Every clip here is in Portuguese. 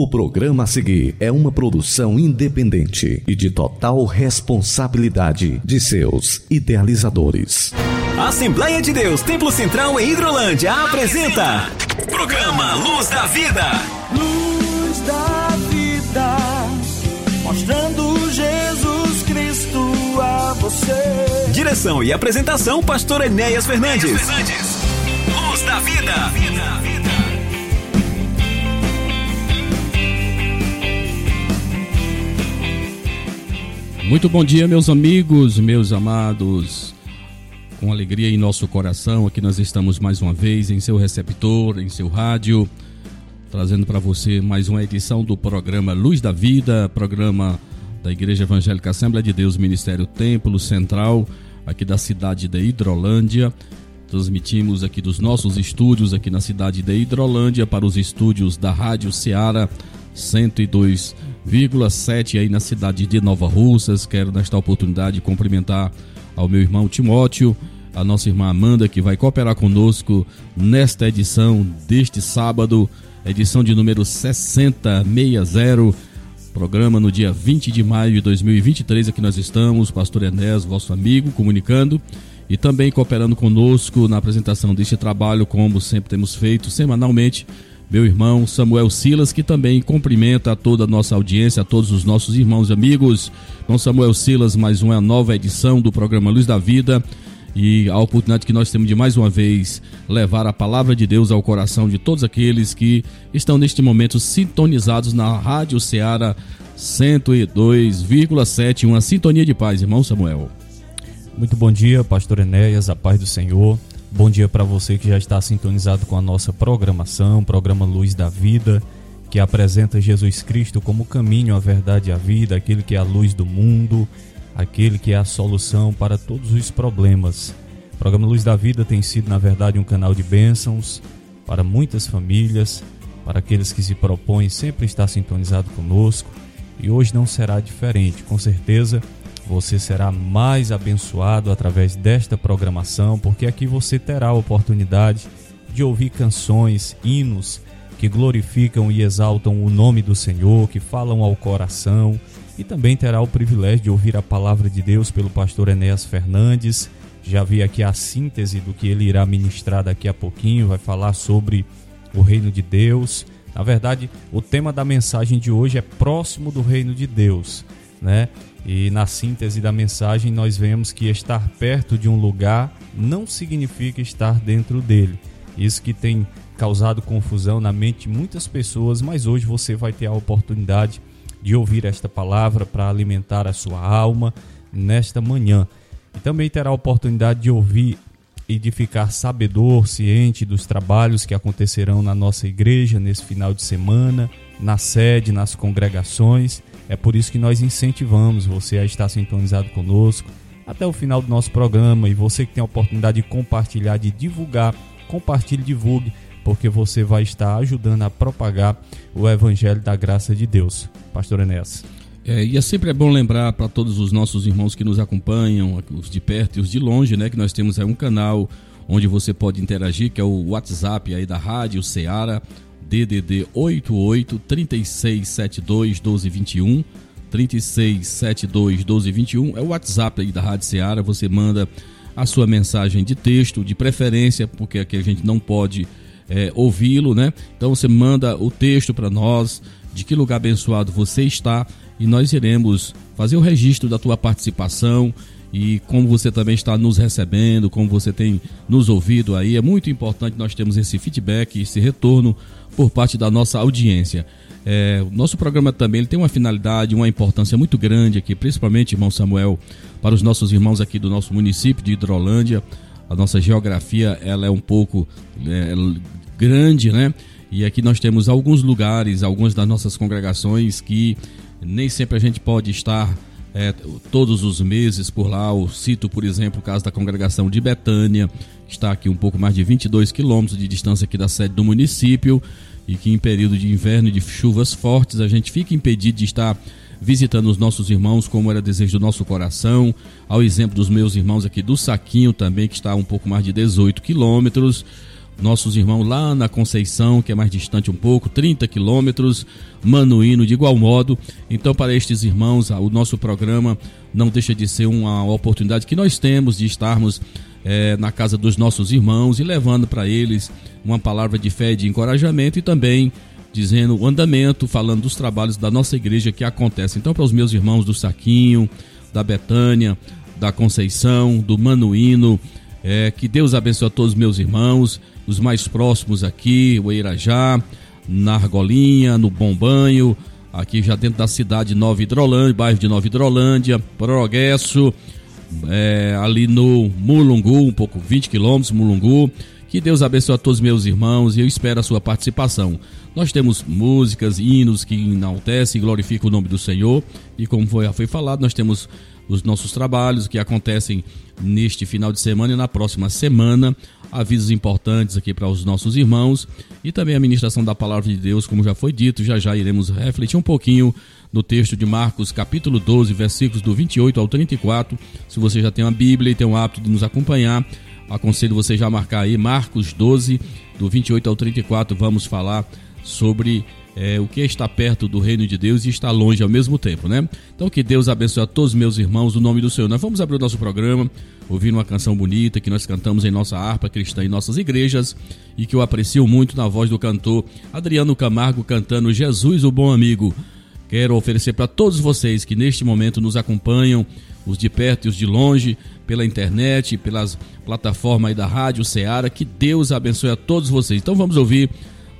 O programa a seguir é uma produção independente e de total responsabilidade de seus idealizadores. Assembleia de Deus, Templo Central em Hidrolândia apresenta Programa Luz da Vida. Luz da Vida, mostrando Jesus Cristo a você. Direção e apresentação, Pastor Enéas Fernandes. Luz da Vida. Muito bom dia, meus amigos, meus amados. Com alegria em nosso coração, aqui nós estamos mais uma vez em seu receptor, em seu rádio, trazendo para você mais uma edição do programa Luz da Vida, programa da Igreja Evangélica Assembleia de Deus, Ministério Templo Central, aqui da cidade de Hidrolândia. Transmitimos aqui dos nossos estúdios aqui na cidade de Hidrolândia para os estúdios da Rádio Ceará 102 1,7 aí na cidade de Nova Russas. Quero nesta oportunidade cumprimentar ao meu irmão Timóteo, a nossa irmã Amanda que vai cooperar conosco nesta edição deste sábado, edição de número 6060. Programa no dia 20 de maio de 2023, aqui nós estamos, Pastor Enés, vosso amigo, comunicando e também cooperando conosco na apresentação deste trabalho, como sempre temos feito semanalmente meu irmão Samuel Silas, que também cumprimenta a toda a nossa audiência, a todos os nossos irmãos e amigos. Então, Samuel Silas, mais uma nova edição do programa Luz da Vida e a oportunidade que nós temos de mais uma vez levar a palavra de Deus ao coração de todos aqueles que estão neste momento sintonizados na Rádio Ceará 102,7, uma sintonia de paz, irmão Samuel. Muito bom dia, pastor Enéas, a paz do Senhor. Bom dia para você que já está sintonizado com a nossa programação, programa Luz da Vida, que apresenta Jesus Cristo como caminho, a verdade e a vida, aquele que é a luz do mundo, aquele que é a solução para todos os problemas. O programa Luz da Vida tem sido, na verdade, um canal de bênçãos para muitas famílias, para aqueles que se propõem sempre estar sintonizado conosco, e hoje não será diferente, com certeza você será mais abençoado através desta programação, porque aqui você terá a oportunidade de ouvir canções, hinos que glorificam e exaltam o nome do Senhor, que falam ao coração, e também terá o privilégio de ouvir a palavra de Deus pelo pastor Enéas Fernandes. Já vi aqui a síntese do que ele irá ministrar daqui a pouquinho, vai falar sobre o reino de Deus. Na verdade, o tema da mensagem de hoje é próximo do reino de Deus, né? E na síntese da mensagem, nós vemos que estar perto de um lugar não significa estar dentro dele. Isso que tem causado confusão na mente de muitas pessoas, mas hoje você vai ter a oportunidade de ouvir esta palavra para alimentar a sua alma nesta manhã. E também terá a oportunidade de ouvir e de ficar sabedor, ciente dos trabalhos que acontecerão na nossa igreja nesse final de semana, na sede, nas congregações é por isso que nós incentivamos você a estar sintonizado conosco até o final do nosso programa e você que tem a oportunidade de compartilhar, de divulgar, compartilhe, divulgue, porque você vai estar ajudando a propagar o evangelho da graça de Deus. Pastor Enéas. É, e é sempre é bom lembrar para todos os nossos irmãos que nos acompanham, os de perto e os de longe, né, que nós temos aí um canal onde você pode interagir, que é o WhatsApp aí da Rádio Ceará, DDD 88 3672 1221. 3672 1221 é o WhatsApp aí da Rádio Seara. Você manda a sua mensagem de texto, de preferência, porque aqui a gente não pode é, ouvi-lo, né? Então você manda o texto para nós, de que lugar abençoado você está, e nós iremos fazer o registro da tua participação e como você também está nos recebendo, como você tem nos ouvido aí. É muito importante nós termos esse feedback, esse retorno por parte da nossa audiência. É, nosso programa também ele tem uma finalidade, uma importância muito grande aqui, principalmente, irmão Samuel, para os nossos irmãos aqui do nosso município de Hidrolândia. A nossa geografia ela é um pouco é, grande, né? E aqui nós temos alguns lugares, algumas das nossas congregações que nem sempre a gente pode estar é, todos os meses por lá. Eu cito, por exemplo, o caso da congregação de Betânia, que está aqui um pouco mais de 22 quilômetros de distância aqui da sede do município e que em período de inverno e de chuvas fortes a gente fica impedido de estar visitando os nossos irmãos como era desejo do nosso coração, ao exemplo dos meus irmãos aqui do Saquinho também, que está um pouco mais de 18 quilômetros. Nossos irmãos lá na Conceição, que é mais distante um pouco, 30 quilômetros, Manuíno de igual modo. Então, para estes irmãos, o nosso programa não deixa de ser uma oportunidade que nós temos de estarmos é, na casa dos nossos irmãos e levando para eles uma palavra de fé de encorajamento e também dizendo o andamento, falando dos trabalhos da nossa igreja que acontecem. Então, para os meus irmãos do Saquinho, da Betânia, da Conceição, do Manuíno, é, que Deus abençoe a todos os meus irmãos, os mais próximos aqui, o Eirajá, na Argolinha, no Bom Banho, aqui já dentro da cidade de Nova Hidrolândia, bairro de Nova Hidrolândia, Progresso, é, ali no Mulungu, um pouco 20 quilômetros, Mulungu. Que Deus abençoe a todos os meus irmãos e eu espero a sua participação. Nós temos músicas, hinos que enaltecem e glorificam o nome do Senhor. E como foi, foi falado, nós temos os nossos trabalhos que acontecem neste final de semana e na próxima semana. Avisos importantes aqui para os nossos irmãos e também a ministração da palavra de Deus, como já foi dito, já já iremos refletir um pouquinho no texto de Marcos, capítulo 12, versículos do 28 ao 34. Se você já tem uma Bíblia e tem o hábito de nos acompanhar, aconselho você já marcar aí Marcos 12, do 28 ao 34. Vamos falar sobre é, o que está perto do reino de Deus e está longe ao mesmo tempo, né? Então que Deus abençoe a todos meus irmãos, no nome do Senhor. Nós vamos abrir o nosso programa, ouvindo uma canção bonita que nós cantamos em nossa harpa cristã em nossas igrejas e que eu aprecio muito na voz do cantor Adriano Camargo cantando Jesus, o bom amigo. Quero oferecer para todos vocês que neste momento nos acompanham, os de perto e os de longe, pela internet, pelas plataformas da Rádio Ceará, que Deus abençoe a todos vocês. Então vamos ouvir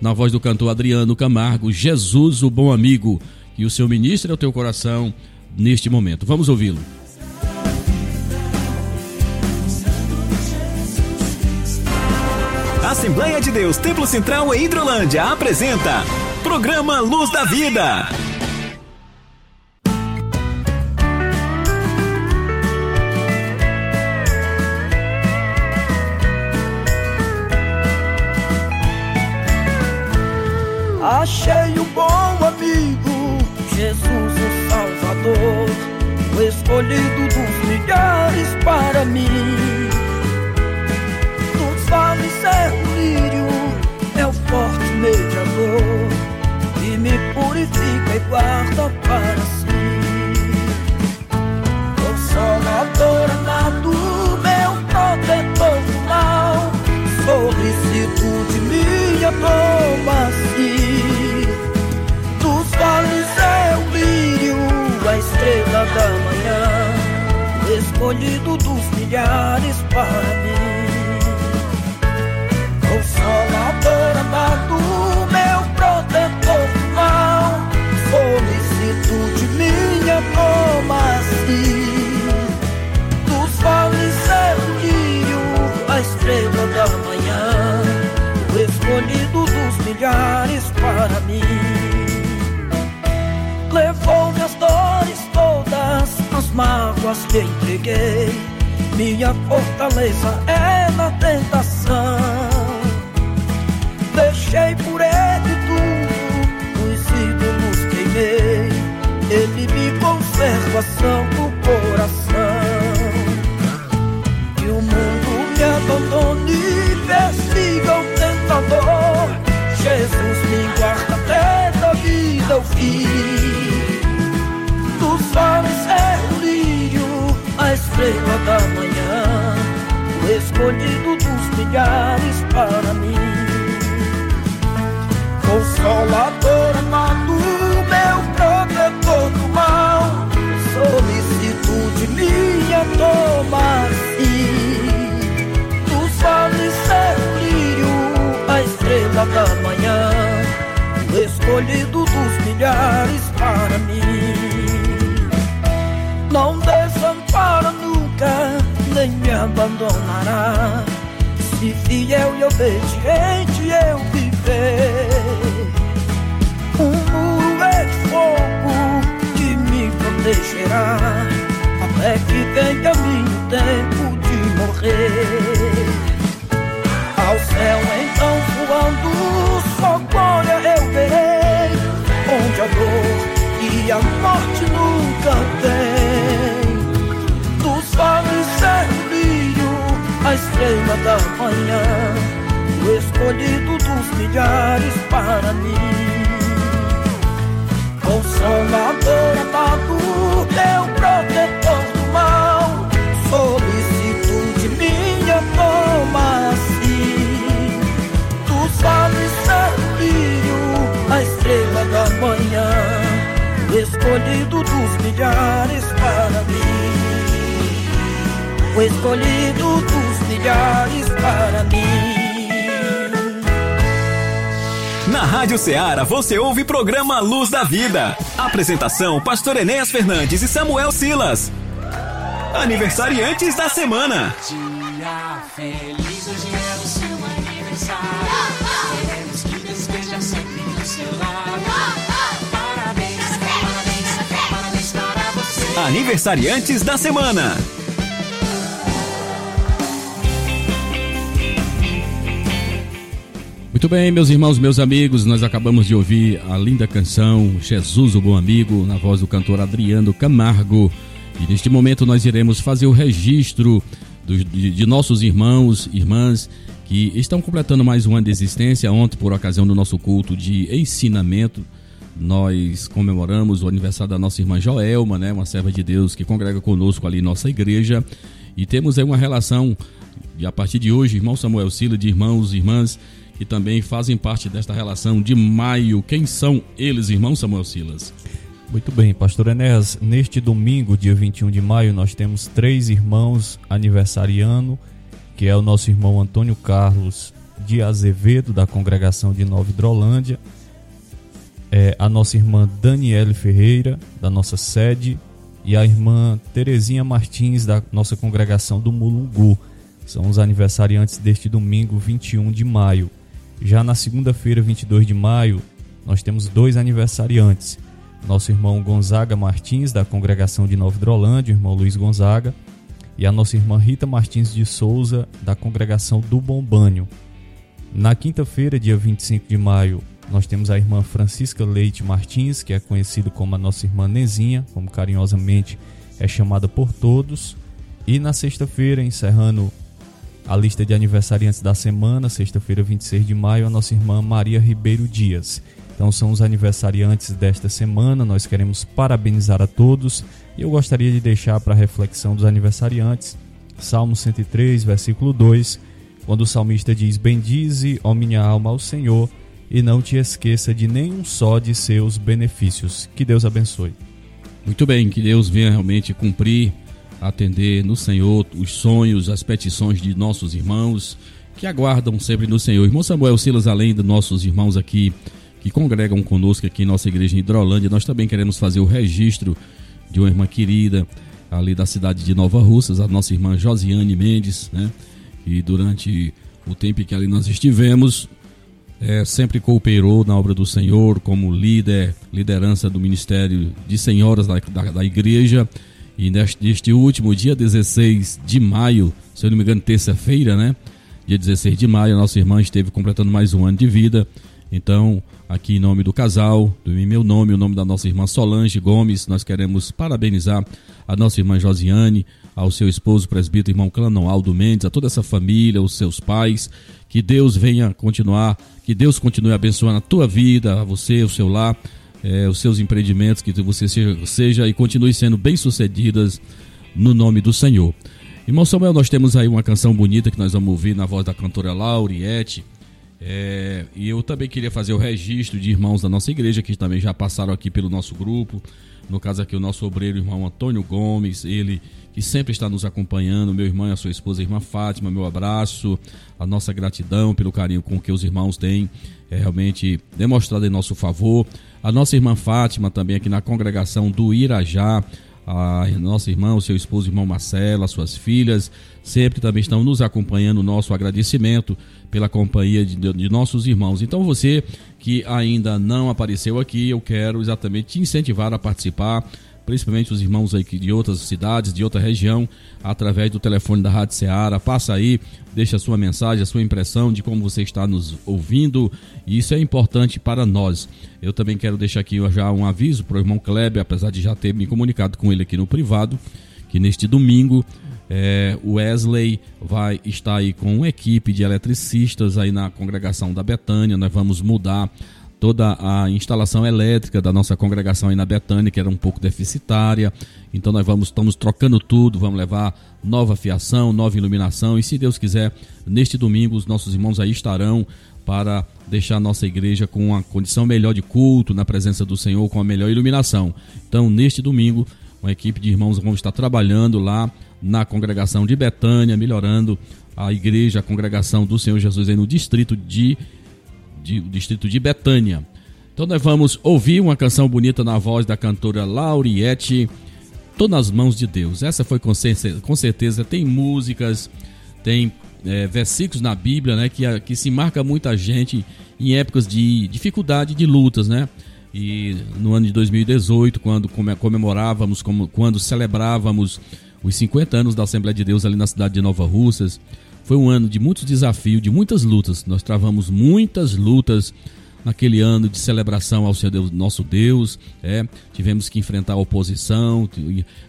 na voz do cantor Adriano Camargo, Jesus, o bom amigo, que o seu ministro é o teu coração neste momento. Vamos ouvi-lo. Assembleia de Deus Templo Central em Hidrolândia apresenta Programa Luz da Vida. Achei o bom amigo, Jesus o Salvador, o escolhido dos milhares para mim. Dos vales é o lírio, é o forte mediador, que me purifica e guarda para si. Consolador amado, meu protetor do mal, solicitude minha toma da manhã, escolhido dos milhares para mim. Consolador amado, meu protetor mal, solicitude minha toma assim. Dos vales é o lírio, a estrela da manhã, escolhido dos milhares para mim mágoas que entreguei. Minha fortaleza é na tentação. Deixei por ele tudo, os ídolos queimei. Ele me conserva santo coração. Que o mundo me abandone e persiga o tentador. Jesus me guarda até da vida o fim lírio, a estrela da manhã, o escolhido dos milhares para mim. Consolador amado, meu protetor do mal, solicitude minha toma assim. Tu soles é o lírio, a estrela da manhã, o escolhido dos milhares para mim me abandonará. Se fiel e obediente eu viver, um muro é de fogo que me protegerá, até que venha meu estrela da manhã, o escolhido dos milhares para mim. Consolador amado, meu protetor do mal, solicitude minha toma assim. Tu sabes ser a estrela da manhã, o escolhido dos milhares para mim. O escolhido dos milhares para mim. Na Rádio Ceará você ouve programa Luz da Vida. Apresentação: Pastor Enéas Fernandes e Samuel Silas. Aniversariantes da semana. Dia feliz, hoje é o seu aniversário. Queremos que esteja sempre no seu lado. Parabéns, parabéns, parabéns para você. Aniversariantes da semana. Muito bem, meus irmãos, meus amigos, nós acabamos de ouvir a linda canção Jesus, o Bom Amigo, na voz do cantor Adriano Camargo. E neste momento nós iremos fazer o registro do, de, de, nossos irmãos, irmãs que estão completando mais um ano de existência. Ontem, por ocasião do nosso culto de ensinamento, nós comemoramos o aniversário da nossa irmã Joelma, né, uma serva de Deus que congrega conosco ali nossa igreja. E temos aí uma relação, e a partir de hoje, irmão Samuel Sila, de irmãos e irmãs que também fazem parte desta relação de maio. Quem são eles, irmão Samuel Silas? Muito bem, pastor Enéas, neste domingo, dia 21 de maio, nós temos três irmãos aniversariando, que é o nosso irmão Antônio Carlos de Azevedo, da congregação de Nova Hidrolândia, é, a nossa irmã Daniele Ferreira, da nossa sede, e a irmã Terezinha Martins, da nossa congregação do Mulungu. São os aniversariantes deste domingo, 21 de maio. Já na segunda-feira, 22 de maio, nós temos dois aniversariantes. Nosso irmão Gonzaga Martins, da congregação de Nova Hidrolândia, o irmão Luiz Gonzaga, e a nossa irmã Rita Martins de Souza, da congregação do Bombânio. Na quinta-feira, dia 25 de maio, nós temos a irmã Francisca Leite Martins, que é conhecida como a nossa irmã Nezinha, como carinhosamente é chamada por todos. E na sexta-feira, encerrando a lista de aniversariantes da semana, sexta-feira, 26 de maio, a nossa irmã Maria Ribeiro Dias. Então são os aniversariantes desta semana, nós queremos parabenizar a todos e eu gostaria de deixar para a reflexão dos aniversariantes Salmo 103, versículo 2, quando o salmista diz: Bendize, ó minha alma, ao Senhor, e não te esqueça de nenhum só de seus benefícios. Que Deus abençoe. Muito bem, que Deus venha realmente cumprir atender no Senhor os sonhos, as petições de nossos irmãos que aguardam sempre no Senhor. Irmão Samuel Silas, além de nossos irmãos aqui que congregam conosco aqui em nossa igreja em Hidrolândia, nós também queremos fazer o registro de uma irmã querida ali da cidade de Nova Russas, a nossa irmã Josiane Mendes, né? E durante o tempo que ali nós estivemos, é, sempre cooperou na obra do Senhor como líder, liderança do ministério de senhoras da, da, da igreja e neste último dia 16 de maio, se eu não me engano, terça-feira, né? Dia 16 de maio, a nossa irmã esteve completando mais um ano de vida. Então, aqui em nome do casal, do meu nome, o nome da nossa irmã Solange Gomes, nós queremos parabenizar a nossa irmã Josiane, ao seu esposo presbítero irmão Clanão Aldo Mendes, a toda essa família, os seus pais, que Deus venha continuar, que Deus continue abençoando a tua vida, a você, o seu lar, é, os seus empreendimentos, que você seja, seja e continue sendo bem-sucedidas no nome do Senhor. Irmão Samuel, nós temos aí uma canção bonita que nós vamos ouvir na voz da cantora Lauriette. É, e eu também queria fazer o registro de irmãos da nossa igreja que também já passaram aqui pelo nosso grupo. No caso aqui, o nosso obreiro, irmão Antônio Gomes, ele que sempre está nos acompanhando, meu irmão e a sua esposa, a irmã Fátima, meu abraço, a nossa gratidão pelo carinho com que os irmãos têm é, realmente demonstrado em nosso favor. A nossa irmã Fátima, também aqui na congregação do Irajá, a nossa irmã, o seu esposo, o irmão Marcelo, as suas filhas, sempre também estão nos acompanhando. Nosso agradecimento pela companhia de, de, nossos irmãos. Então, você que ainda não apareceu aqui, eu quero exatamente te incentivar a participar principalmente os irmãos aí de outras cidades, de outra região, através do telefone da Rádio Ceará. Passa aí, deixa a sua mensagem, a sua impressão de como você está nos ouvindo. E isso é importante para nós. Eu também quero deixar aqui já um aviso para o irmão Kleber, apesar de já ter me comunicado com ele aqui no privado, que neste domingo é, o Wesley vai estar aí com uma equipe de eletricistas aí na congregação da Betânia. Nós vamos mudar toda a instalação elétrica da nossa congregação aí na Betânia, que era um pouco deficitária. Então nós vamos estamos trocando tudo, vamos levar nova fiação, nova iluminação e se Deus quiser, neste domingo os nossos irmãos aí estarão para deixar a nossa igreja com uma condição melhor de culto, na presença do Senhor, com a melhor iluminação. Então, neste domingo, uma equipe de irmãos vão estar trabalhando lá na congregação de Betânia, melhorando a igreja, a congregação do Senhor Jesus aí no distrito de de, distrito de Betânia. Então nós vamos ouvir uma canção bonita na voz da cantora Lauriette, Tô nas mãos de Deus. Essa foi com certeza, com certeza tem músicas, tem é, versículos na Bíblia, né, que, que se marca muita gente em épocas de dificuldade, de lutas, né? E no ano de 2018, quando comemorávamos, quando celebrávamos os 50 anos da Assembleia de Deus ali na cidade de Nova Russas, foi um ano de muitos desafios, de muitas lutas. Nós travamos muitas lutas naquele ano de celebração ao Deus, nosso Deus. É, tivemos que enfrentar oposição,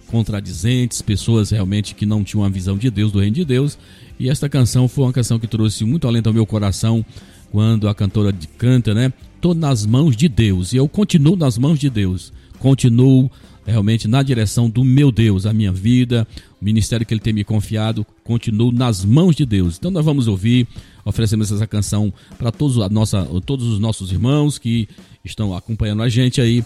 contradizentes, pessoas realmente que não tinham a visão de Deus, do reino de Deus. E esta canção foi uma canção que trouxe muito alento ao meu coração quando a cantora canta, né? Tô nas mãos de Deus e eu continuo nas mãos de Deus. Continuo realmente na direção do meu Deus, a minha vida, o ministério que Ele tem me confiado, continuo nas mãos de Deus. Então nós vamos ouvir, oferecemos essa canção para todos, todos os nossos irmãos que estão acompanhando a gente aí.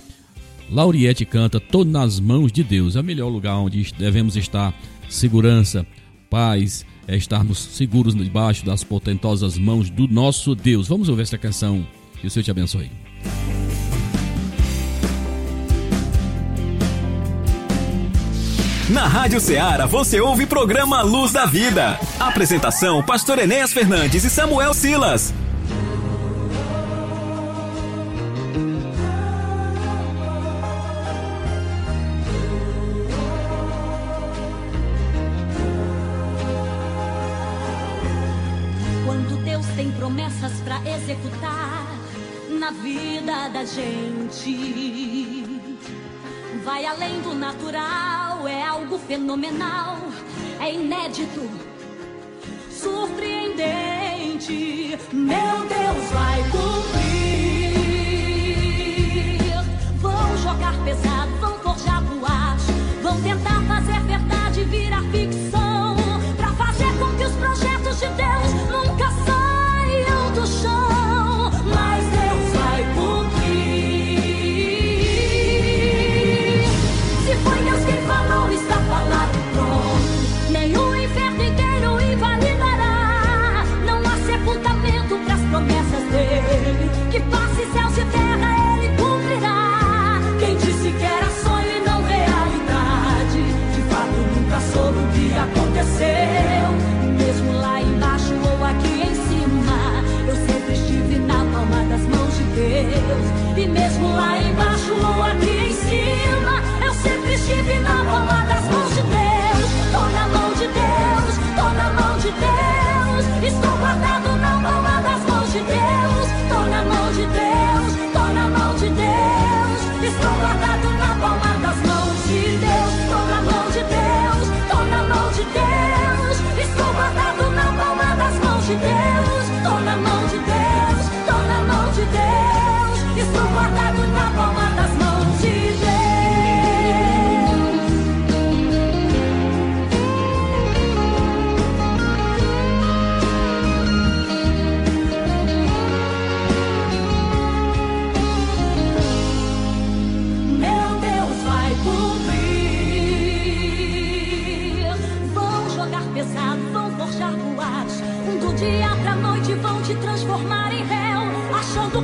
Lauriette canta Tô nas mãos de Deus, é o melhor lugar onde devemos estar. Segurança, paz, é estarmos seguros debaixo das potentosas mãos do nosso Deus. Vamos ouvir essa canção. Que o Senhor te abençoe. Na Rádio Ceará você ouve programa Luz da Vida. Apresentação: Pastor Enéas Fernandes e Samuel Silas. Quando Deus tem promessas para executar na vida da gente vai além do natural, é algo fenomenal, é inédito, surpreendente. Meu Deus vai cumprir.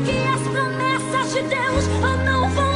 Que as promessas de Deus não vão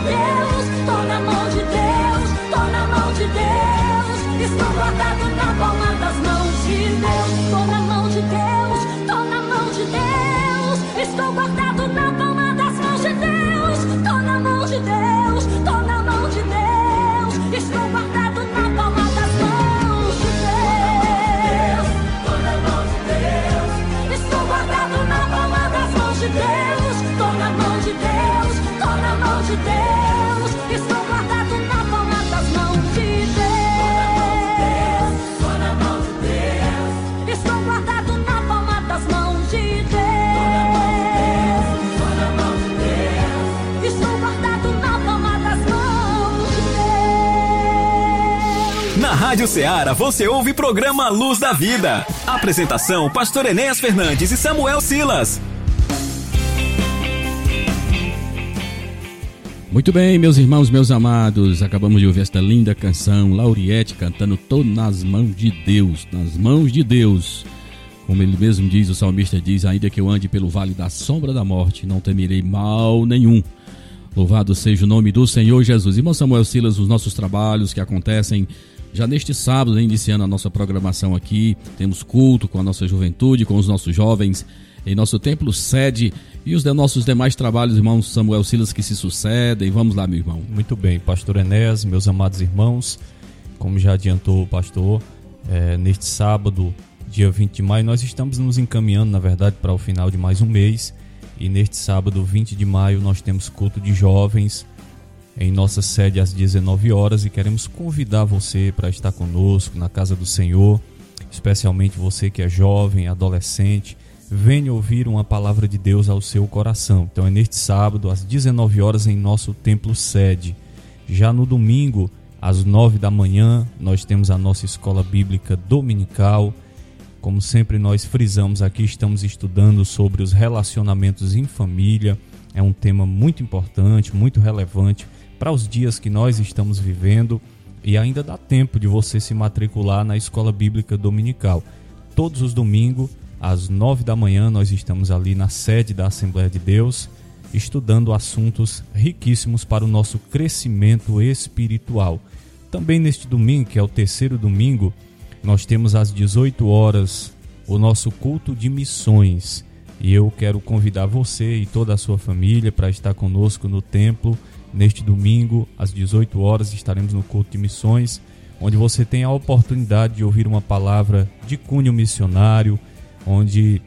Deus, tô na mão de Deus, tô na mão de Deus. Estou guardado na palma das mãos de Deus, tô na mão de Deus. Na palma das mãos de Deus. Na palma das mãos de Deus. Na palma das mãos de Deus. Na Rádio Ceará você ouve programa Luz da Vida. Apresentação: Pastor Enéas Fernandes e Samuel Silas. Muito bem, meus irmãos, meus amados, acabamos de ouvir esta linda canção, Lauriette cantando Tô nas mãos de Deus, nas mãos de Deus. Como ele mesmo diz, o salmista diz: Ainda que eu ande pelo vale da sombra da morte, não temerei mal nenhum. Louvado seja o nome do Senhor Jesus. Irmão Samuel Silas, os nossos trabalhos que acontecem já neste sábado, né, iniciando a nossa programação aqui, temos culto com a nossa juventude, com os nossos jovens em nosso templo sede e os de nossos demais trabalhos, irmão Samuel Silas, que se sucedem. Vamos lá, meu irmão. Muito bem, pastor Enéas, meus amados irmãos, como já adiantou o pastor, é, neste sábado, dia 20 de maio, nós estamos nos encaminhando, na verdade, para o final de mais um mês. E neste sábado, 20 de maio, nós temos culto de jovens em nossa sede às 19 horas e queremos convidar você para estar conosco na casa do Senhor, especialmente você que é jovem, adolescente, venha ouvir uma palavra de Deus ao seu coração. Então é neste sábado às 19 horas em nosso templo sede. Já no domingo, às 9 da manhã, nós temos a nossa escola bíblica dominical. Como sempre nós frisamos aqui, estamos estudando sobre os relacionamentos em família. É um tema muito importante, muito relevante para os dias que nós estamos vivendo e ainda dá tempo de você se matricular na escola bíblica dominical. Todos os domingos, às nove da manhã, nós estamos ali na sede da Assembleia de Deus, estudando assuntos riquíssimos para o nosso crescimento espiritual. Também neste domingo, que é o terceiro domingo, nós temos às 18 horas o nosso culto de missões. E eu quero convidar você e toda a sua família para estar conosco no templo Neste domingo, às 18 horas, estaremos no culto de missões, onde você tem a oportunidade de ouvir uma palavra de cunho missionário, onde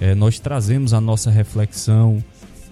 é, nós trazemos a nossa reflexão,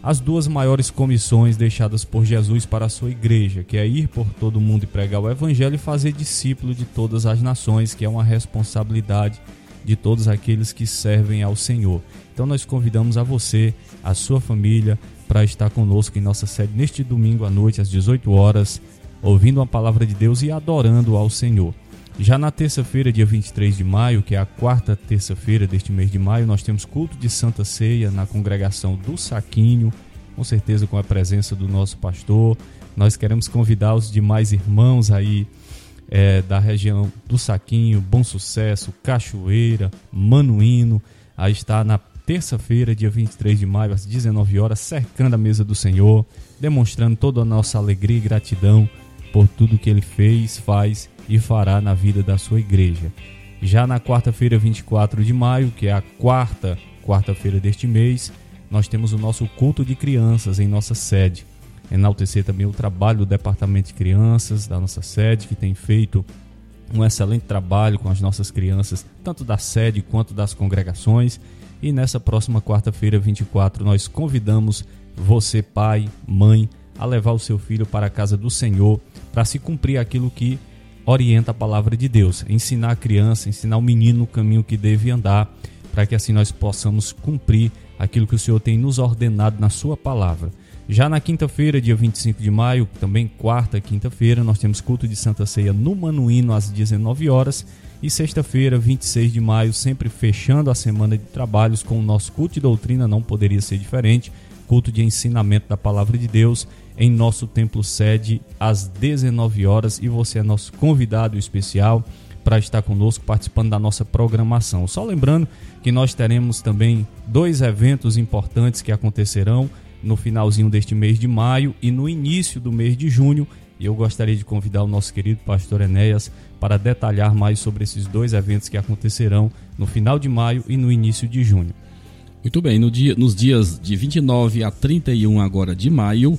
as duas maiores comissões deixadas por Jesus para a sua igreja, que é ir por todo mundo e pregar o evangelho e fazer discípulo de todas as nações, que é uma responsabilidade de todos aqueles que servem ao Senhor. Então nós convidamos a você, a sua família, para estar conosco em nossa sede neste domingo à noite, às 18 horas, ouvindo a palavra de Deus e adorando ao Senhor. Já na terça-feira, dia 23 de maio, que é a quarta terça-feira deste mês de maio, nós temos culto de Santa Ceia na congregação do Saquinho, com certeza com a presença do nosso pastor. Nós queremos convidar os demais irmãos aí é, da região do Saquinho, Bom Sucesso, Cachoeira, Manuíno, a estar na terça-feira, dia 23 de maio, às 19 horas, cercando a mesa do Senhor, demonstrando toda a nossa alegria e gratidão por tudo que ele fez, faz e fará na vida da sua igreja. Já na quarta-feira, 24 de maio, que é a quarta quarta-feira deste mês, nós temos o nosso culto de crianças em nossa sede. Enaltecer também o trabalho do Departamento de Crianças da nossa sede, que tem feito um excelente trabalho com as nossas crianças, tanto da sede quanto das congregações. E nessa próxima quarta-feira, 24, nós convidamos você, pai, mãe, a levar o seu filho para a casa do Senhor para se cumprir aquilo que orienta a palavra de Deus, ensinar a criança, ensinar o menino o caminho que deve andar, para que assim nós possamos cumprir aquilo que o Senhor tem nos ordenado na sua palavra. Já na quinta-feira, dia 25 de maio, também quarta quinta-feira, nós temos culto de Santa Ceia no Manuíno às 19 horas e sexta-feira, 26 de maio, sempre fechando a semana de trabalhos com o nosso culto de doutrina, não poderia ser diferente. Culto de ensinamento da palavra de Deus em nosso templo sede às 19 horas e você é nosso convidado especial para estar conosco participando da nossa programação. Só lembrando que nós teremos também dois eventos importantes que acontecerão no finalzinho deste mês de maio e no início do mês de junho. E eu gostaria de convidar o nosso querido pastor Enéas para detalhar mais sobre esses dois eventos que acontecerão no final de maio e no início de junho. Muito bem, no dia, nos dias de 29 a 31 agora de maio,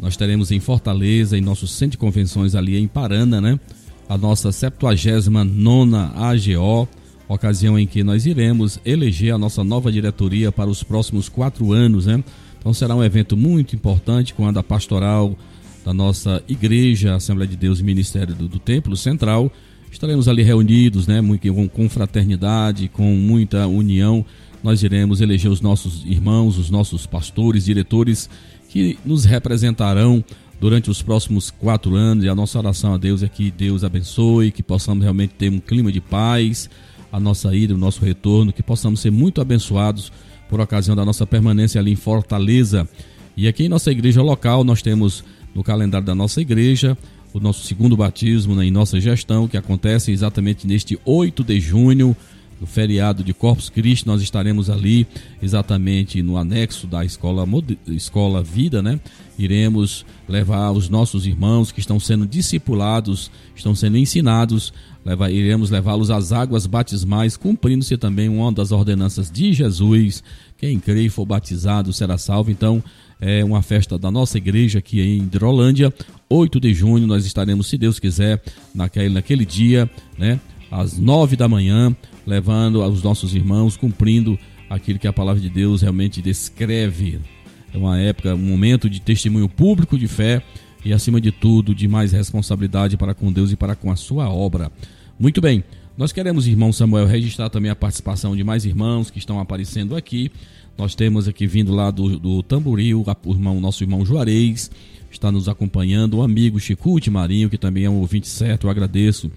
nós teremos em Fortaleza, em nosso centro de convenções ali em Parana, né? A nossa 79 AGO, ocasião em que nós iremos eleger a nossa nova diretoria para os próximos quatro anos, né? Então será um evento muito importante com a da pastoral da nossa igreja, Assembleia de Deus Ministério do, do Templo Central. Estaremos ali reunidos, né, com, com fraternidade, com muita união. Nós iremos eleger os nossos irmãos, os nossos pastores, diretores que nos representarão durante os próximos quatro anos. E a nossa oração a Deus é que Deus abençoe, que possamos realmente ter um clima de paz, a nossa ida, o nosso retorno, que possamos ser muito abençoados por ocasião da nossa permanência ali em Fortaleza. E aqui em nossa igreja local nós temos no calendário da nossa igreja o nosso segundo batismo né, em nossa gestão, que acontece exatamente neste 8 de junho, no feriado de Corpus Christi, nós estaremos ali exatamente no anexo da escola, escola Vida, né? Iremos levar os nossos irmãos que estão sendo discipulados, estão sendo ensinados, iremos levá-los às águas batismais, cumprindo-se também uma das ordenanças de Jesus. Quem crê e for batizado será salvo. Então, é uma festa da nossa igreja aqui em Hidrolândia. 8 de junho nós estaremos, se Deus quiser, naquele, naquele dia, né? Às 9 da manhã, levando aos nossos irmãos, cumprindo aquilo que a palavra de Deus realmente descreve. É uma época, um momento de testemunho público de fé e, acima de tudo, de mais responsabilidade para com Deus e para com a sua obra. Muito bem, nós queremos, irmão Samuel, registrar também a participação de mais irmãos que estão aparecendo aqui. Nós temos aqui vindo lá do, do Tamboril, o irmão, nosso irmão Juarez, está nos acompanhando, o amigo Chicute Marinho, que também é um ouvinte certo, eu agradeço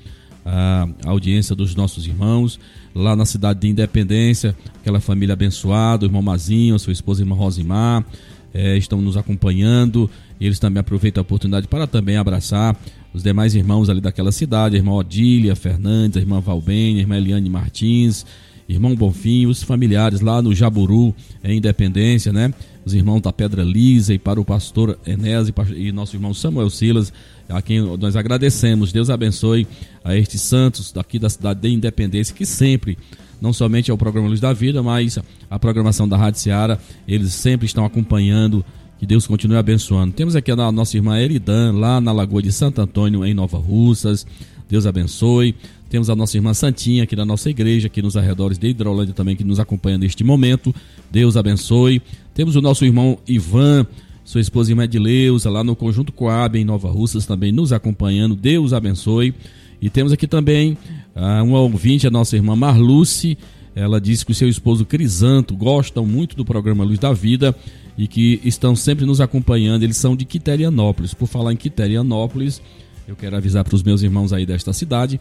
a audiência dos nossos irmãos, lá na cidade de Independência, aquela família abençoada, o irmão Mazinho, a sua esposa irmã Rosimar, é, estão nos acompanhando. Eles também aproveitam a oportunidade para também abraçar os demais irmãos ali daquela cidade, a irmã Odília Fernandes, a irmã Valbene, a irmã Eliane Martins, irmão Bonfim, os familiares lá no Jaburu, em Independência, né? Os irmãos da Pedra Lisa e para o pastor Enéas e nosso irmão Samuel Silas, a quem nós agradecemos. Deus abençoe a estes santos daqui da cidade de Independência, que sempre, não somente é o programa Luz da Vida, mas a programação da Rádio Seara, eles sempre estão acompanhando. Que Deus continue abençoando. Temos aqui a nossa irmã Eridan, lá na Lagoa de Santo Antônio, em Nova Russas. Deus abençoe. Temos a nossa irmã Santinha aqui da nossa igreja, aqui nos arredores de Hidrolândia também, que nos acompanha neste momento. Deus abençoe. Temos o nosso irmão Ivan, sua esposa irmã Edileuza, lá no Conjunto Coab, em Nova Russas, também nos acompanhando. Deus abençoe. E temos aqui também uh, uma ouvinte, a nossa irmã Marluce. Ela disse que o seu esposo Crisanto gostam muito do programa Luz da Vida e que estão sempre nos acompanhando. Eles são de Quiterianópolis. Por falar em Quiterianópolis, eu quero avisar para os meus irmãos aí desta cidade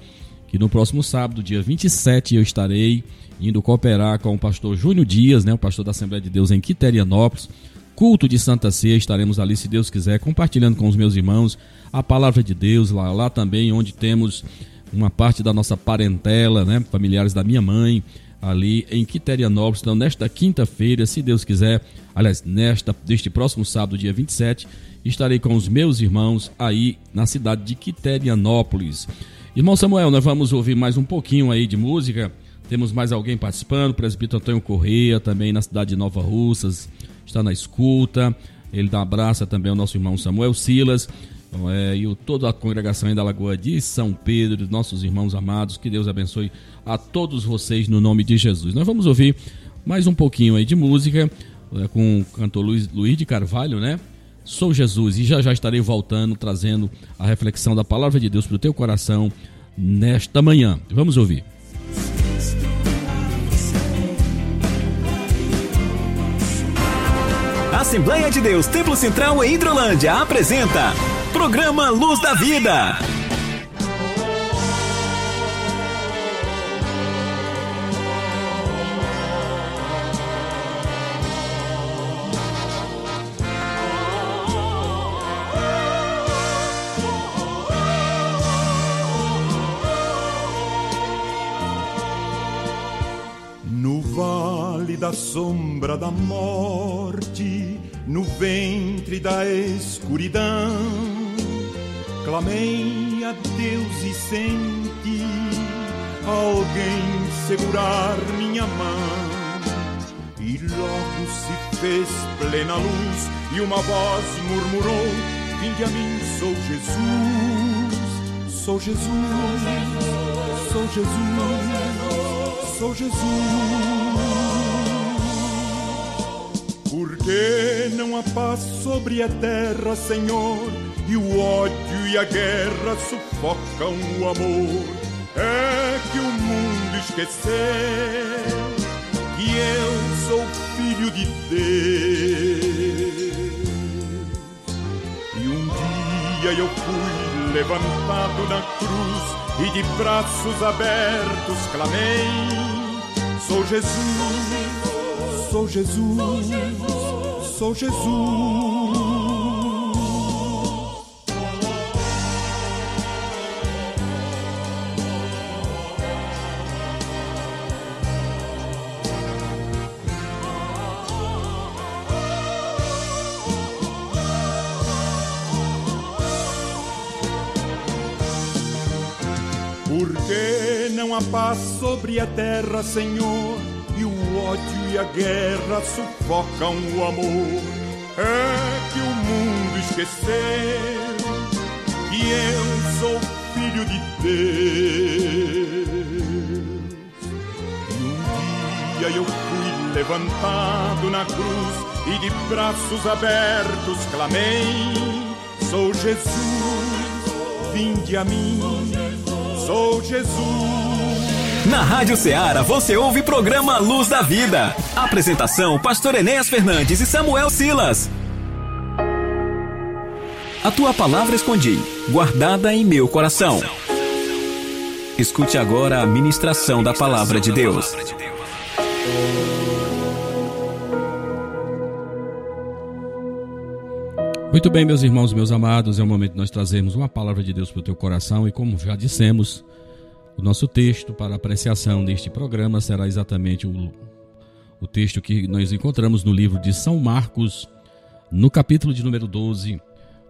que no próximo sábado, dia 27, eu estarei indo cooperar com o pastor Júnior Dias, né, o pastor da Assembleia de Deus em Quiterianópolis. Culto de Santa Ceia, estaremos ali, se Deus quiser, compartilhando com os meus irmãos a palavra de Deus, lá, lá também onde temos uma parte da nossa parentela, né, familiares da minha mãe, ali em Quiterianópolis. Então, nesta quinta-feira, se Deus quiser, aliás, nesta, deste próximo sábado, dia 27, estarei com os meus irmãos aí na cidade de Quiterianópolis. Irmão Samuel, nós vamos ouvir mais um pouquinho aí de música. Temos mais alguém participando, o presbítero Antônio Correia, também na cidade de Nova Russas, está na escuta. Ele dá um abraço também ao nosso irmão Samuel Silas. É, e o, toda a congregação da Lagoa de São Pedro, nossos irmãos amados, que Deus abençoe a todos vocês no nome de Jesus. Nós vamos ouvir mais um pouquinho aí de música é, com o cantor Luiz, Luiz de Carvalho, né? Sou Jesus e já já estarei voltando trazendo a reflexão da palavra de Deus para o teu coração nesta manhã. Vamos ouvir. Assembleia de Deus Templo Central em Hidrolândia apresenta Programa Luz da Vida. da sombra da morte, no ventre da escuridão. Clamei a Deus e senti alguém segurar minha mão. E logo se fez plena luz e uma voz murmurou: Vinde a mim, sou Jesus, sou Jesus, sou Jesus, sou Jesus. Por que não há paz sobre a terra, Senhor? E o ódio e a guerra sufocam o amor. É que o mundo esqueceu que eu sou filho de Deus. E um dia eu fui levantado na cruz e de braços abertos clamei: Sou Jesus Sou Jesus, sou Jesus. Por que não há paz sobre a terra, Senhor? E a guerra sufocam o amor. É que o mundo esqueceu que eu sou filho de Deus. E um dia eu fui levantado na cruz e de braços abertos clamei: Sou Jesus, vinde a mim, sou Jesus. Na Rádio Ceará você ouve programa Luz da Vida. Apresentação: Pastor Enéas Fernandes e Samuel Silas. A tua palavra escondi, guardada em meu coração. Escute agora a ministração da palavra de Deus. Muito bem, meus irmãos, meus amados, é o momento de nós trazermos uma palavra de Deus para o teu coração e, como já dissemos, o nosso texto para apreciação deste programa será exatamente o, o texto que nós encontramos no livro de São Marcos, no capítulo de número 12,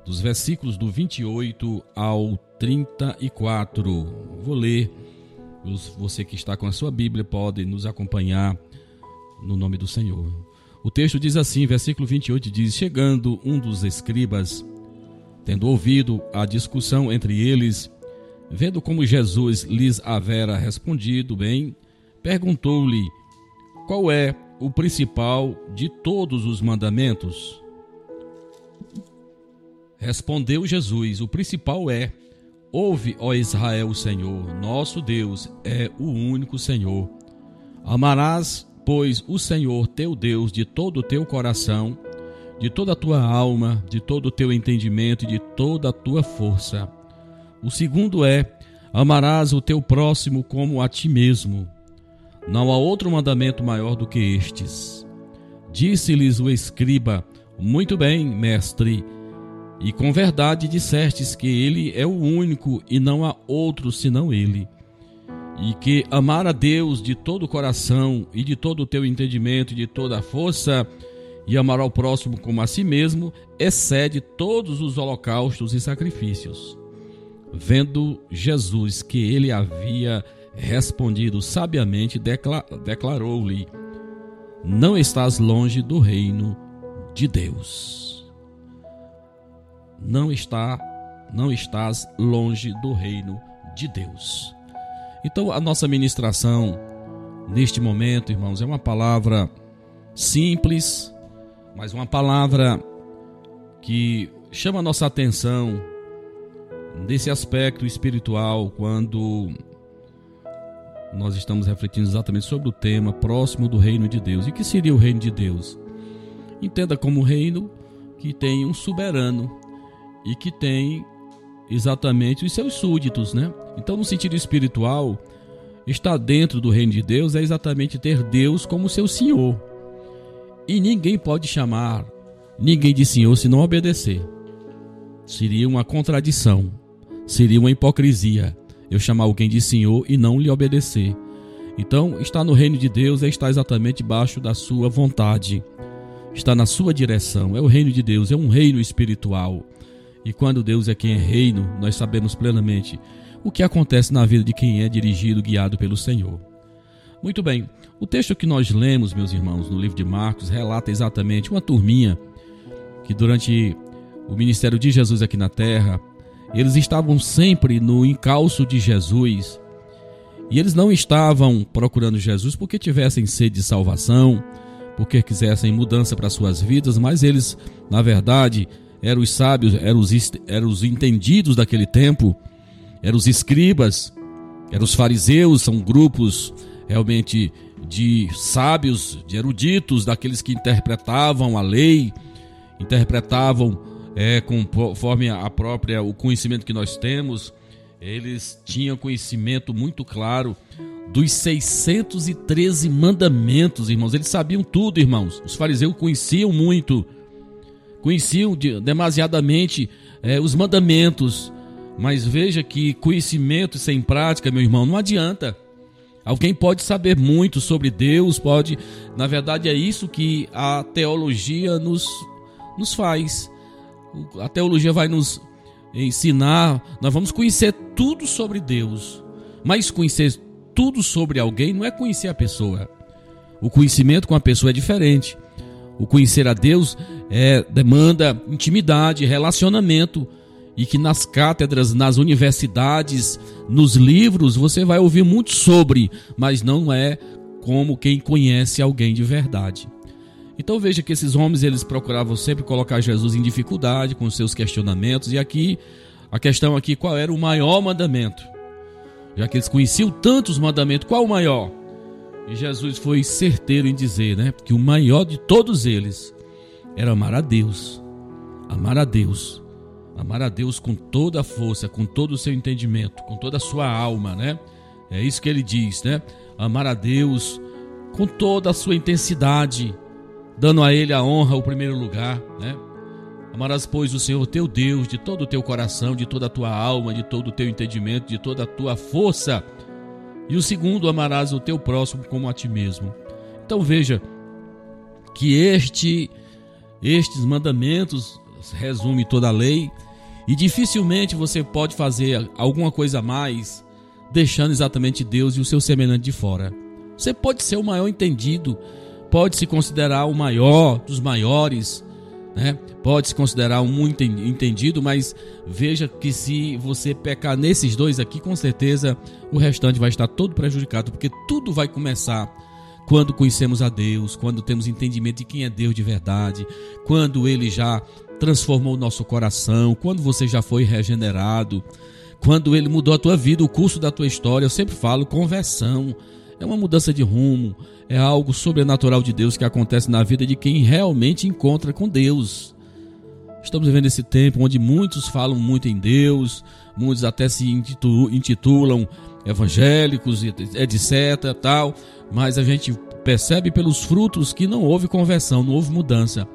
dos versículos do 28 ao 34. Vou ler. Você que está com a sua Bíblia pode nos acompanhar no nome do Senhor. O texto diz assim, versículo 28 diz: Chegando um dos escribas, tendo ouvido a discussão entre eles, Vendo como Jesus lhes havera respondido bem, perguntou-lhe: Qual é o principal de todos os mandamentos? Respondeu Jesus: O principal é: Ouve, ó Israel, o Senhor, nosso Deus é o único Senhor. Amarás, pois, o Senhor teu Deus de todo o teu coração, de toda a tua alma, de todo o teu entendimento e de toda a tua força. O segundo é: amarás o teu próximo como a ti mesmo. Não há outro mandamento maior do que estes. Disse-lhes o escriba: Muito bem, mestre. E com verdade dissestes que ele é o único e não há outro senão ele. E que amar a Deus de todo o coração e de todo o teu entendimento e de toda a força e amar ao próximo como a si mesmo excede todos os holocaustos e sacrifícios. Vendo Jesus que ele havia respondido sabiamente, declarou-lhe: Não estás longe do reino de Deus. Não está, não estás longe do reino de Deus. Então a nossa ministração neste momento, irmãos, é uma palavra simples, mas uma palavra que chama a nossa atenção desse aspecto espiritual quando nós estamos refletindo exatamente sobre o tema próximo do reino de Deus. E o que seria o reino de Deus? Entenda como reino que tem um soberano e que tem exatamente os seus súditos, né? Então, no sentido espiritual, estar dentro do reino de Deus é exatamente ter Deus como seu senhor. E ninguém pode chamar ninguém de senhor se não obedecer. Seria uma contradição. Seria uma hipocrisia eu chamar alguém de Senhor e não lhe obedecer. Então, estar no reino de Deus é estar exatamente debaixo da sua vontade, está na sua direção. É o reino de Deus, é um reino espiritual. E quando Deus é quem é reino, nós sabemos plenamente o que acontece na vida de quem é dirigido, guiado pelo Senhor. Muito bem, o texto que nós lemos, meus irmãos, no livro de Marcos, relata exatamente uma turminha que durante o ministério de Jesus aqui na terra, eles estavam sempre no encalço de Jesus. E eles não estavam procurando Jesus porque tivessem sede de salvação, porque quisessem mudança para suas vidas, mas eles, na verdade, eram os sábios, eram os, eram os entendidos daquele tempo, eram os escribas, eram os fariseus, são grupos realmente de sábios, de eruditos, daqueles que interpretavam a lei, interpretavam é, conforme a própria o conhecimento que nós temos, eles tinham conhecimento muito claro dos 613 mandamentos, irmãos. Eles sabiam tudo, irmãos. Os fariseus conheciam muito, conheciam demasiadamente é, os mandamentos. Mas veja que conhecimento sem prática, meu irmão, não adianta. Alguém pode saber muito sobre Deus, pode. Na verdade, é isso que a teologia nos, nos faz. A teologia vai nos ensinar, nós vamos conhecer tudo sobre Deus. Mas conhecer tudo sobre alguém não é conhecer a pessoa. O conhecimento com a pessoa é diferente. O conhecer a Deus é, demanda intimidade, relacionamento. E que nas cátedras, nas universidades, nos livros, você vai ouvir muito sobre, mas não é como quem conhece alguém de verdade. Então veja que esses homens eles procuravam sempre colocar Jesus em dificuldade com seus questionamentos e aqui a questão aqui qual era o maior mandamento? Já que eles conheciam tantos mandamentos, qual o maior? E Jesus foi certeiro em dizer, né, que o maior de todos eles era amar a Deus. Amar a Deus. Amar a Deus com toda a força, com todo o seu entendimento, com toda a sua alma, né? É isso que ele diz, né? Amar a Deus com toda a sua intensidade, dando a ele a honra, o primeiro lugar, né? Amarás, pois, o Senhor teu Deus de todo o teu coração, de toda a tua alma, de todo o teu entendimento, de toda a tua força. E o segundo, amarás o teu próximo como a ti mesmo. Então veja que este, estes mandamentos resume toda a lei e dificilmente você pode fazer alguma coisa a mais deixando exatamente Deus e o seu semelhante de fora. Você pode ser o maior entendido, pode se considerar o maior dos maiores, né? Pode se considerar um muito entendido, mas veja que se você pecar nesses dois aqui, com certeza o restante vai estar todo prejudicado, porque tudo vai começar quando conhecemos a Deus, quando temos entendimento de quem é Deus de verdade, quando ele já transformou o nosso coração, quando você já foi regenerado, quando ele mudou a tua vida, o curso da tua história. Eu sempre falo conversão, é uma mudança de rumo, é algo sobrenatural de Deus que acontece na vida de quem realmente encontra com Deus. Estamos vivendo esse tempo onde muitos falam muito em Deus, muitos até se intitulam evangélicos, etc, tal, mas a gente percebe pelos frutos que não houve conversão, não houve mudança.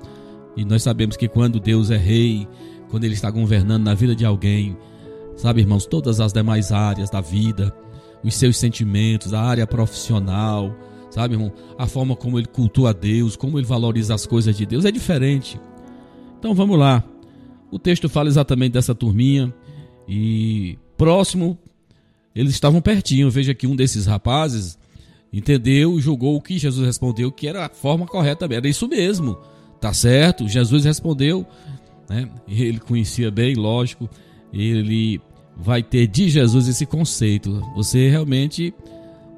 E nós sabemos que quando Deus é rei, quando ele está governando na vida de alguém, sabe, irmãos, todas as demais áreas da vida, os seus sentimentos, a área profissional, Sabe, irmão? A forma como ele cultua a Deus, como ele valoriza as coisas de Deus é diferente. Então vamos lá. O texto fala exatamente dessa turminha e próximo eles estavam pertinho. Veja que um desses rapazes entendeu e julgou o que Jesus respondeu, que era a forma correta, era isso mesmo. Tá certo? Jesus respondeu, né? Ele conhecia bem, lógico. Ele vai ter de Jesus esse conceito. Você realmente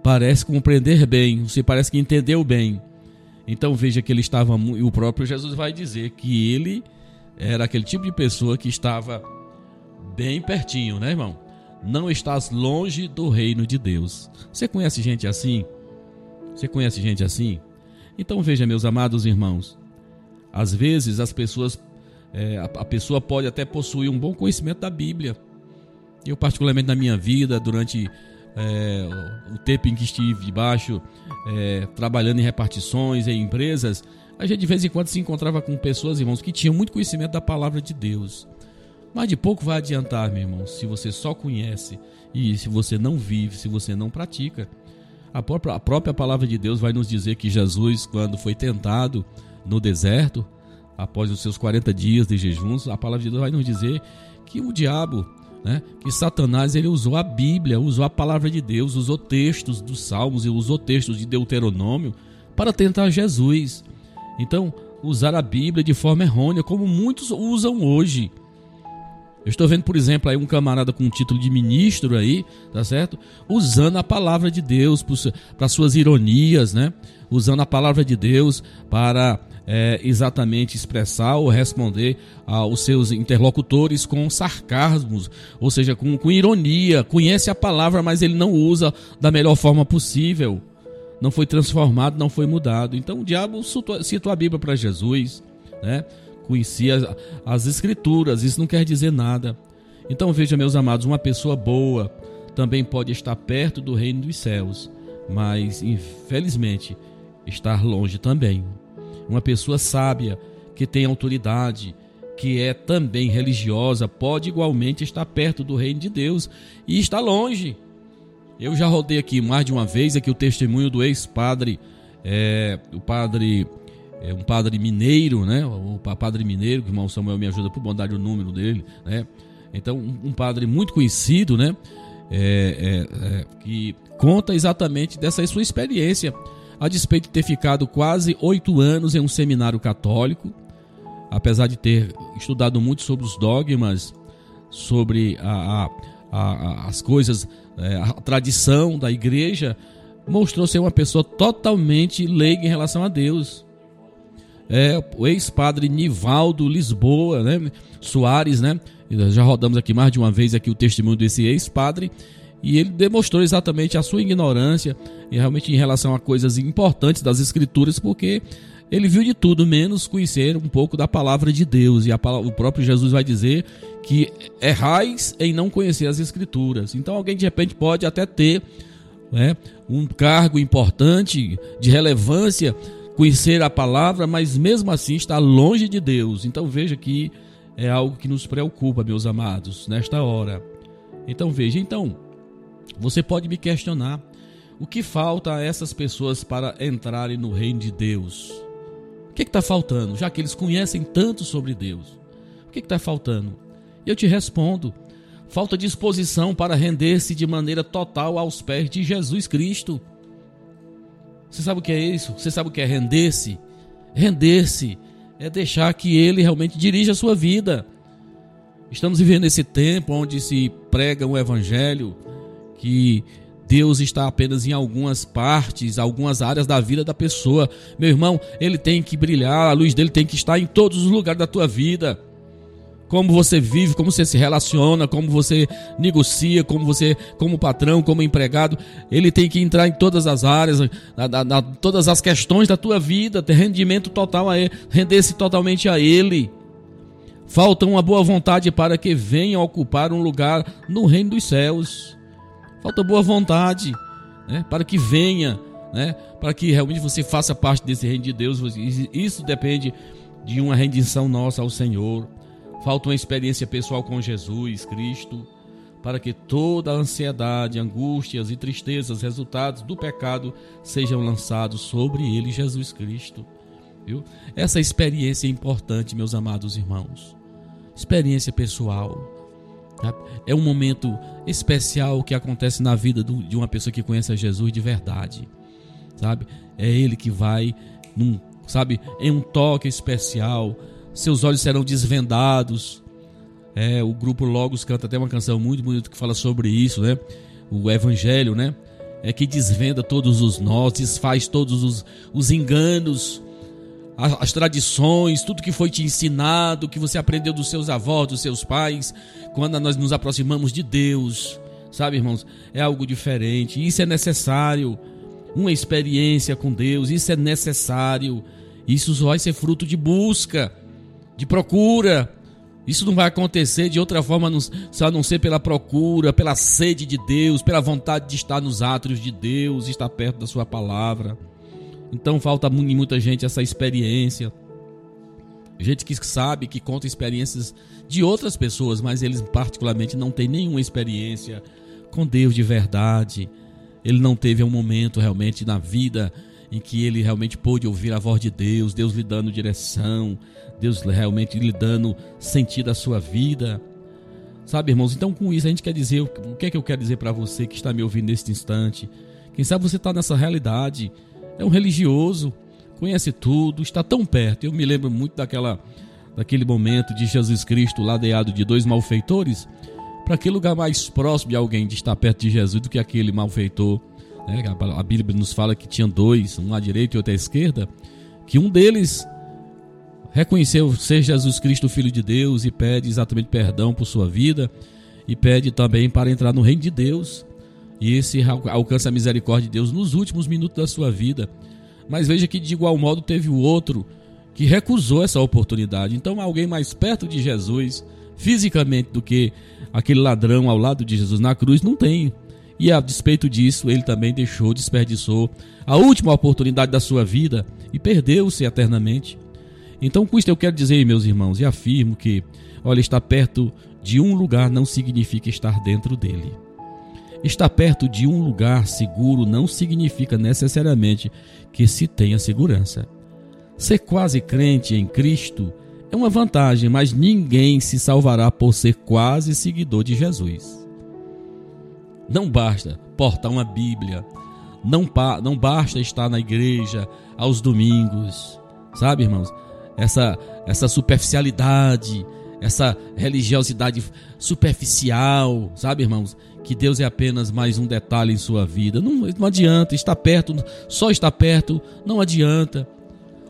parece compreender bem, você parece que entendeu bem. Então veja que ele estava, e o próprio Jesus vai dizer que ele era aquele tipo de pessoa que estava bem pertinho, né, irmão? Não estás longe do reino de Deus. Você conhece gente assim? Você conhece gente assim? Então veja, meus amados irmãos, às vezes as pessoas, é, a, a pessoa pode até possuir um bom conhecimento da Bíblia. Eu, particularmente na minha vida, durante é, o tempo em que estive debaixo, é, trabalhando em repartições, em empresas, a gente de vez em quando se encontrava com pessoas, irmãos, que tinham muito conhecimento da palavra de Deus. Mas de pouco vai adiantar, meu irmão, se você só conhece e se você não vive, se você não pratica. A própria, a própria palavra de Deus vai nos dizer que Jesus, quando foi tentado no deserto, após os seus 40 dias de jejuns, a palavra de Deus vai nos dizer que o diabo né? que Satanás ele usou a Bíblia, usou a palavra de Deus, usou textos dos Salmos e usou textos de Deuteronômio para tentar Jesus. Então, usar a Bíblia de forma errônea, como muitos usam hoje. Eu estou vendo, por exemplo, aí um camarada com título de ministro aí, tá certo? Usando a palavra de Deus para suas ironias, né? Usando a palavra de Deus para é, exatamente expressar ou responder aos seus interlocutores com sarcasmos, ou seja, com, com ironia. Conhece a palavra, mas ele não usa da melhor forma possível. Não foi transformado, não foi mudado. Então o diabo citou a Bíblia para Jesus, né? conhecia as, as escrituras, isso não quer dizer nada. Então veja, meus amados, uma pessoa boa também pode estar perto do reino dos céus, mas infelizmente estar longe também. Uma pessoa sábia, que tem autoridade, que é também religiosa, pode igualmente estar perto do reino de Deus e está longe. Eu já rodei aqui mais de uma vez aqui o testemunho do ex-padre, é, o padre é um padre mineiro, né? O padre mineiro, que o irmão Samuel me ajuda por bondade o número dele, né? Então, um, padre muito conhecido, né? É, é, é, que conta exatamente dessa sua experiência, a despeito de ter ficado quase oito anos em um seminário católico, apesar de ter estudado muito sobre os dogmas, sobre a, a, a, as coisas, é, a tradição da igreja, mostrou ser uma pessoa totalmente leiga em relação a Deus é, o ex-padre Nivaldo Lisboa, né? Soares, né? Já rodamos aqui mais de uma vez aqui o testemunho desse ex-padre e ele demonstrou exatamente a sua ignorância e realmente em relação a coisas importantes das escrituras, porque ele viu de tudo menos conhecer um pouco da palavra de Deus e palavra, o próprio Jesus vai dizer que errais em não conhecer as escrituras. Então alguém de repente pode até ter né, um cargo importante de relevância conhecer a palavra, mas mesmo assim está longe de Deus. Então veja que é algo que nos preocupa, meus amados, nesta hora. Então veja, então você pode me questionar o que falta a essas pessoas para entrarem no reino de Deus? O que está faltando? Já que eles conhecem tanto sobre Deus, o que está faltando? Eu te respondo: falta disposição para render-se de maneira total aos pés de Jesus Cristo. Você sabe o que é isso? Você sabe o que é render-se? Render-se é deixar que ele realmente dirija a sua vida. Estamos vivendo esse tempo onde se prega um evangelho que Deus está apenas em algumas partes, algumas áreas da vida da pessoa. Meu irmão, ele tem que brilhar, a luz dele tem que estar em todos os lugares da tua vida como você vive, como você se relaciona, como você negocia, como você, como patrão, como empregado, ele tem que entrar em todas as áreas, na, na, na, todas as questões da tua vida, ter rendimento total a ele, render-se totalmente a ele. Falta uma boa vontade para que venha ocupar um lugar no reino dos céus. Falta boa vontade né, para que venha, né, para que realmente você faça parte desse reino de Deus. Isso depende de uma rendição nossa ao Senhor. Falta uma experiência pessoal com Jesus Cristo, para que toda a ansiedade, angústias e tristezas resultados do pecado sejam lançados sobre ele, Jesus Cristo. Viu? Essa experiência é importante, meus amados irmãos. Experiência pessoal. É um momento especial que acontece na vida de uma pessoa que conhece a Jesus de verdade. Sabe? É ele que vai, num, sabe, em um toque especial, seus olhos serão desvendados. É, o grupo Logos canta até uma canção muito bonita que fala sobre isso, né? O Evangelho, né? É que desvenda todos os nós, desfaz todos os, os enganos, as, as tradições, tudo que foi te ensinado, que você aprendeu dos seus avós, dos seus pais, quando nós nos aproximamos de Deus, sabe, irmãos? É algo diferente. Isso é necessário. Uma experiência com Deus, isso é necessário. Isso vai ser fruto de busca de procura. Isso não vai acontecer de outra forma, a não ser pela procura, pela sede de Deus, pela vontade de estar nos átrios de Deus, estar perto da Sua palavra. Então falta em muita gente essa experiência. Gente que sabe, que conta experiências de outras pessoas, mas eles particularmente não têm nenhuma experiência com Deus de verdade. Ele não teve um momento realmente na vida em que ele realmente pôde ouvir a voz de Deus, Deus lhe dando direção, Deus realmente lhe dando sentido à sua vida. Sabe, irmãos? Então, com isso, a gente quer dizer o que é que eu quero dizer para você que está me ouvindo neste instante. Quem sabe você está nessa realidade, é um religioso, conhece tudo, está tão perto. Eu me lembro muito daquela daquele momento de Jesus Cristo ladeado de dois malfeitores, para aquele lugar mais próximo de alguém de estar perto de Jesus do que aquele malfeitor. Né? A Bíblia nos fala que tinha dois, um à direita e outro à esquerda, que um deles reconheceu ser Jesus Cristo o Filho de Deus e pede exatamente perdão por sua vida e pede também para entrar no reino de Deus. E esse alcança a misericórdia de Deus nos últimos minutos da sua vida. Mas veja que de igual modo teve o outro que recusou essa oportunidade. Então, alguém mais perto de Jesus, fisicamente, do que aquele ladrão ao lado de Jesus na cruz, não tem. E a despeito disso, ele também deixou, desperdiçou a última oportunidade da sua vida e perdeu-se eternamente. Então, com isto eu quero dizer, meus irmãos, e afirmo que, olha, estar perto de um lugar não significa estar dentro dele. Estar perto de um lugar seguro não significa necessariamente que se tenha segurança. Ser quase crente em Cristo é uma vantagem, mas ninguém se salvará por ser quase seguidor de Jesus. Não basta portar uma Bíblia, não, não basta estar na igreja aos domingos, sabe, irmãos? essa, essa superficialidade, essa religiosidade superficial, sabe, irmãos? Que Deus é apenas mais um detalhe em sua vida. Não, não adianta estar perto, só estar perto, não adianta.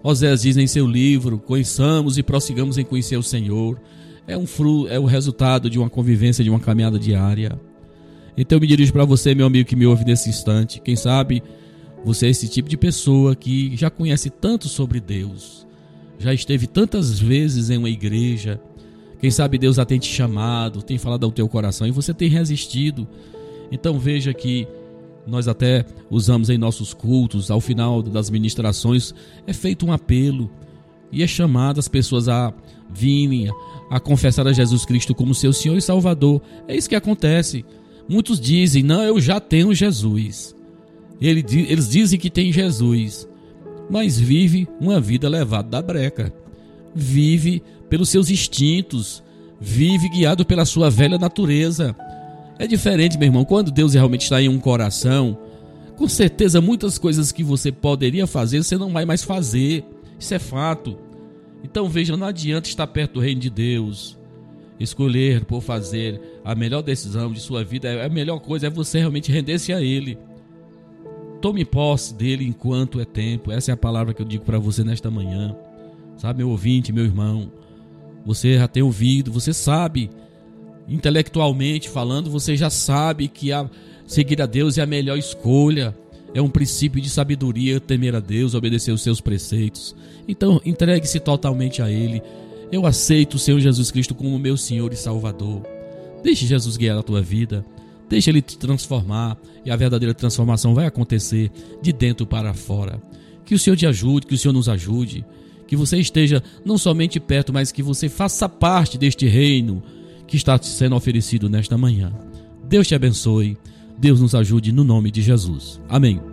Osés diz em seu livro: conheçamos e prossigamos em conhecer o Senhor. É um fruto, é o resultado de uma convivência, de uma caminhada diária. Então eu me dirijo para você, meu amigo que me ouve nesse instante. Quem sabe você é esse tipo de pessoa que já conhece tanto sobre Deus, já esteve tantas vezes em uma igreja. Quem sabe Deus a tem te chamado, tem falado ao teu coração e você tem resistido. Então veja que nós até usamos em nossos cultos, ao final das ministrações, é feito um apelo e é chamado as pessoas a virem a confessar a Jesus Cristo como seu Senhor e Salvador. É isso que acontece. Muitos dizem: Não, eu já tenho Jesus. Eles dizem que tem Jesus, mas vive uma vida levada da breca. Vive pelos seus instintos, vive guiado pela sua velha natureza. É diferente, meu irmão, quando Deus realmente está em um coração, com certeza muitas coisas que você poderia fazer, você não vai mais fazer. Isso é fato. Então veja, não adianta estar perto do reino de Deus, escolher por fazer a melhor decisão de sua vida, a melhor coisa é você realmente render-se a Ele. Tome posse dele enquanto é tempo. Essa é a palavra que eu digo para você nesta manhã. Sabe, meu ouvinte, meu irmão, você já tem ouvido, você sabe, intelectualmente falando, você já sabe que a, seguir a Deus é a melhor escolha. É um princípio de sabedoria temer a Deus, obedecer os seus preceitos. Então, entregue-se totalmente a Ele. Eu aceito o Senhor Jesus Cristo como meu Senhor e Salvador. Deixe Jesus guiar a tua vida. Deixa ele te transformar e a verdadeira transformação vai acontecer de dentro para fora. Que o Senhor te ajude, que o Senhor nos ajude, que você esteja não somente perto, mas que você faça parte deste reino que está sendo oferecido nesta manhã. Deus te abençoe, Deus nos ajude no nome de Jesus. Amém.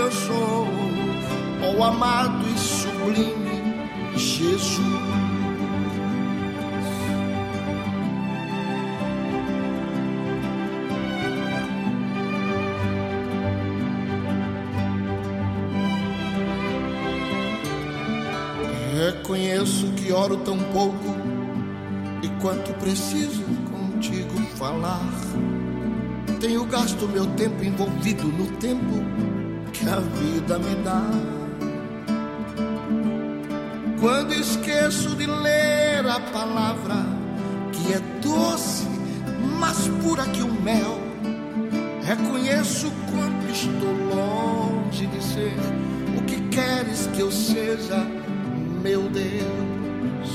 eu sou, ó amado e sublime Jesus. Reconheço que oro tão pouco e quanto preciso contigo falar. Tenho gasto meu tempo envolvido no tempo que a vida me dá. Quando esqueço de ler a palavra que é doce, mais pura que o mel, reconheço quando estou longe de ser o que queres que eu seja, meu Deus.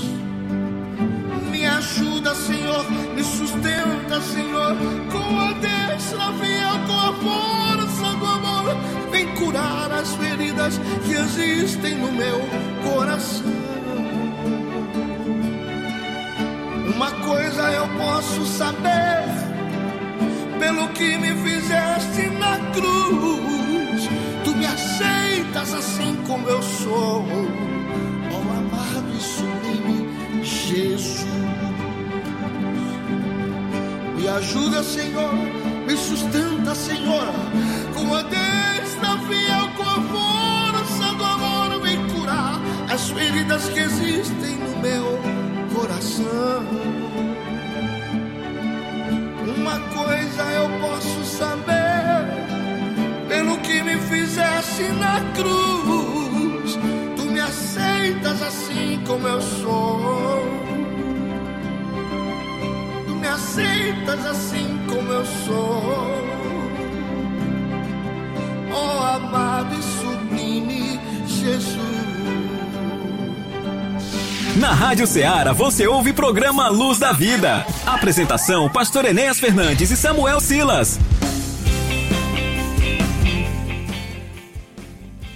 Me ajuda, Senhor, me sustenta, Senhor, com a destra fiel, com a força do amor. Curar as feridas que existem no meu coração. Uma coisa eu posso saber, pelo que me fizeste na cruz, tu me aceitas assim como eu sou, ó amado e sublime Jesus. Me ajuda, Senhor, me sustenta, Senhor, com a destra fiel, com força do amor, vem curar as feridas que existem no meu coração. Uma coisa eu posso saber, pelo que me fizeste na cruz, tu me aceitas assim como eu sou. Tu me aceitas assim como eu sou. Amado e sublime Jesus. Na Rádio Ceará você ouve programa Luz da Vida. Apresentação: Pastor Enéas Fernandes e Samuel Silas.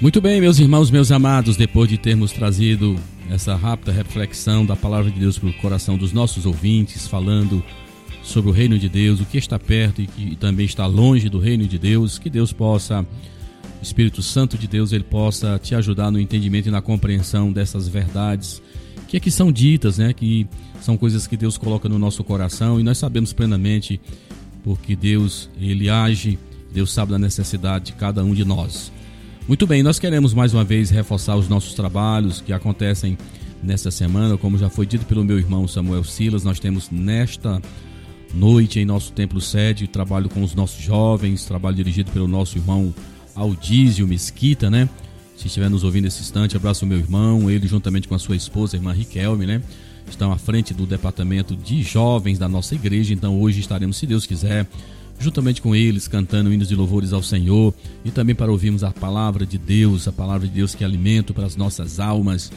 Muito bem, meus irmãos, meus amados, depois de termos trazido essa rápida reflexão da palavra de Deus para o coração dos nossos ouvintes, falando sobre o reino de Deus, o que está perto e que também está longe do reino de Deus, que Deus possa, Espírito Santo de Deus, ele possa te ajudar no entendimento e na compreensão dessas verdades que aqui são ditas, né, que são coisas que Deus coloca no nosso coração e nós sabemos plenamente porque Deus, ele age, Deus sabe da necessidade de cada um de nós. Muito bem, nós queremos mais uma vez reforçar os nossos trabalhos que acontecem nesta semana, como já foi dito pelo meu irmão Samuel Silas, nós temos nesta noite em nosso templo sede trabalho com os nossos jovens, trabalho dirigido pelo nosso irmão Aldísio Mesquita, né? Se estiver nos ouvindo nesse instante, abraço meu irmão, ele juntamente com a sua esposa, a irmã Riquelme, né? Estão à frente do departamento de jovens da nossa igreja, então hoje estaremos, se Deus quiser, juntamente com eles, cantando hinos de louvores ao Senhor e também para ouvirmos a palavra de Deus, a palavra de Deus que é alimento para as nossas almas.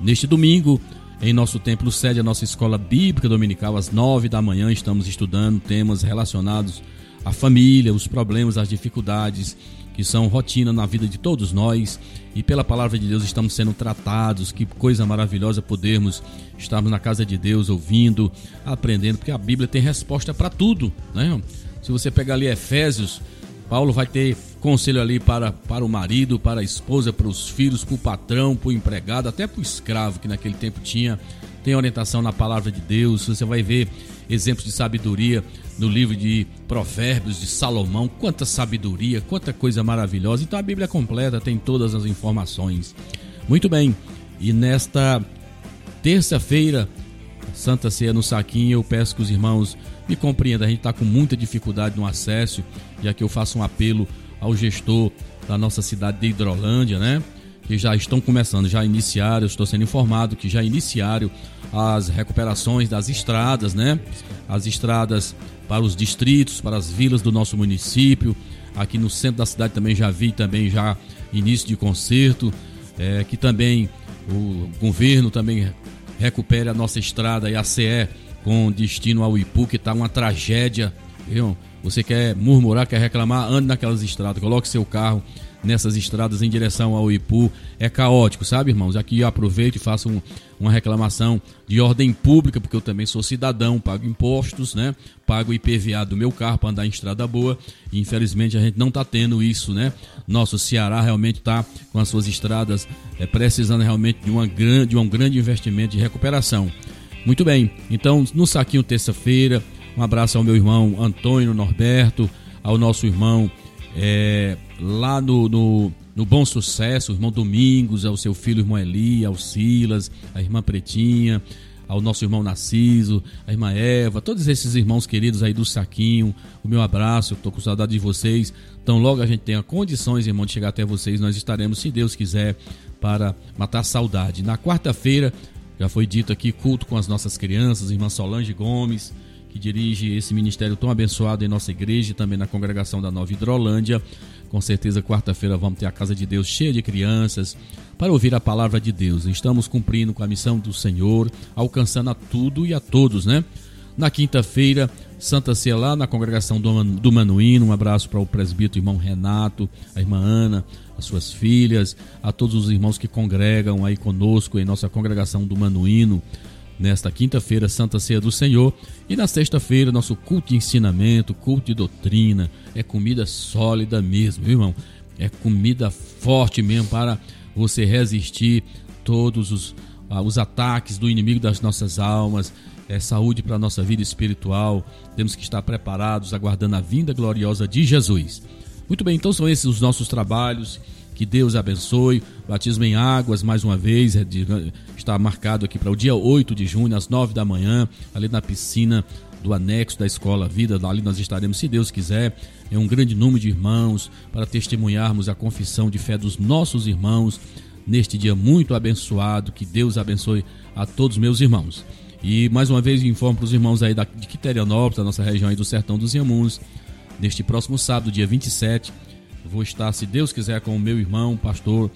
Neste domingo, em nosso templo sede, a nossa escola bíblica dominical, às nove da manhã, estamos estudando temas relacionados à família, os problemas, as dificuldades que são rotina na vida de todos nós e pela palavra de Deus estamos sendo tratados. Que coisa maravilhosa podermos estarmos na casa de Deus ouvindo, aprendendo, porque a Bíblia tem resposta para tudo, né? Se você pegar ali Efésios, Paulo vai ter conselho ali para, para o marido, para a esposa, para os filhos, para o patrão, para o empregado, até para o escravo que naquele tempo tinha. Tem orientação na palavra de Deus. Você vai ver exemplos de sabedoria no livro de Provérbios de Salomão. Quanta sabedoria, quanta coisa maravilhosa. Então a Bíblia completa tem todas as informações. Muito bem. E nesta terça-feira, Santa Ceia no Saquinho, eu peço que os irmãos me compreendam. A gente está com muita dificuldade no acesso, já que eu faço um apelo ao gestor da nossa cidade de Hidrolândia, né? Que já estão começando, já iniciaram, estou sendo informado que já iniciaram as recuperações das estradas, né? As estradas para os distritos, para as vilas do nosso município. Aqui no centro da cidade também já vi também já início de concerto, é, que também o governo também recupere a nossa estrada e a CE com destino ao Ipu, que está uma tragédia. Viu? Você quer murmurar, quer reclamar, ande naquelas estradas, coloque seu carro nessas estradas em direção ao Ipu. É caótico, sabe, irmãos? Aqui eu aproveito e faço um, uma reclamação de ordem pública, porque eu também sou cidadão, pago impostos, né? Pago IPVA do meu carro para andar em estrada boa. E infelizmente a gente não está tendo isso, né? Nosso Ceará realmente está com as suas estradas é, precisando realmente de, uma grande, de um grande investimento de recuperação. Muito bem, então no saquinho terça-feira, um abraço ao meu irmão Antônio Norberto, ao nosso irmão é, lá no, no, no bom sucesso, o irmão Domingos, ao seu filho, o irmão Eli, ao Silas, a irmã Pretinha, ao nosso irmão Narciso, a irmã Eva, todos esses irmãos queridos aí do Saquinho, o meu abraço, eu com saudade de vocês. Então, logo a gente tenha condições, irmão, de chegar até vocês, nós estaremos, se Deus quiser, para matar saudade. Na quarta-feira, já foi dito aqui, culto com as nossas crianças, irmã Solange Gomes, que dirige esse ministério tão abençoado em nossa igreja e também na congregação da Nova Hidrolândia. Com certeza, quarta-feira vamos ter a casa de Deus cheia de crianças para ouvir a palavra de Deus. Estamos cumprindo com a missão do Senhor, alcançando a tudo e a todos, né? Na quinta-feira, Santa Ceia lá na congregação do Manuíno. Um abraço para o presbítero irmão Renato, a irmã Ana, as suas filhas, a todos os irmãos que congregam aí conosco em nossa congregação do Manuíno nesta quinta-feira, Santa Ceia do Senhor, e na sexta-feira, nosso culto de ensinamento, culto de doutrina, é comida sólida mesmo, viu, irmão? É comida forte mesmo para você resistir todos os, ah, os ataques do inimigo das nossas almas, é saúde para a nossa vida espiritual. Temos que estar preparados, aguardando a vinda gloriosa de Jesus. Muito bem, então são esses os nossos trabalhos. Que Deus abençoe. Batismo em águas, mais uma vez, é está marcado aqui para o dia 8 de junho, às 9 da manhã, ali na piscina do anexo da Escola Vida. Ali nós estaremos, se Deus quiser, é um grande número de irmãos para testemunharmos a confissão de fé dos nossos irmãos neste dia muito abençoado. Que Deus abençoe a todos meus irmãos. E mais uma vez informo para os irmãos aí de Quiterianópolis, da nossa região aí do Sertão dos Iamuns, neste próximo sábado, dia 27, Vou estar, se Deus quiser, com o meu irmão, pastor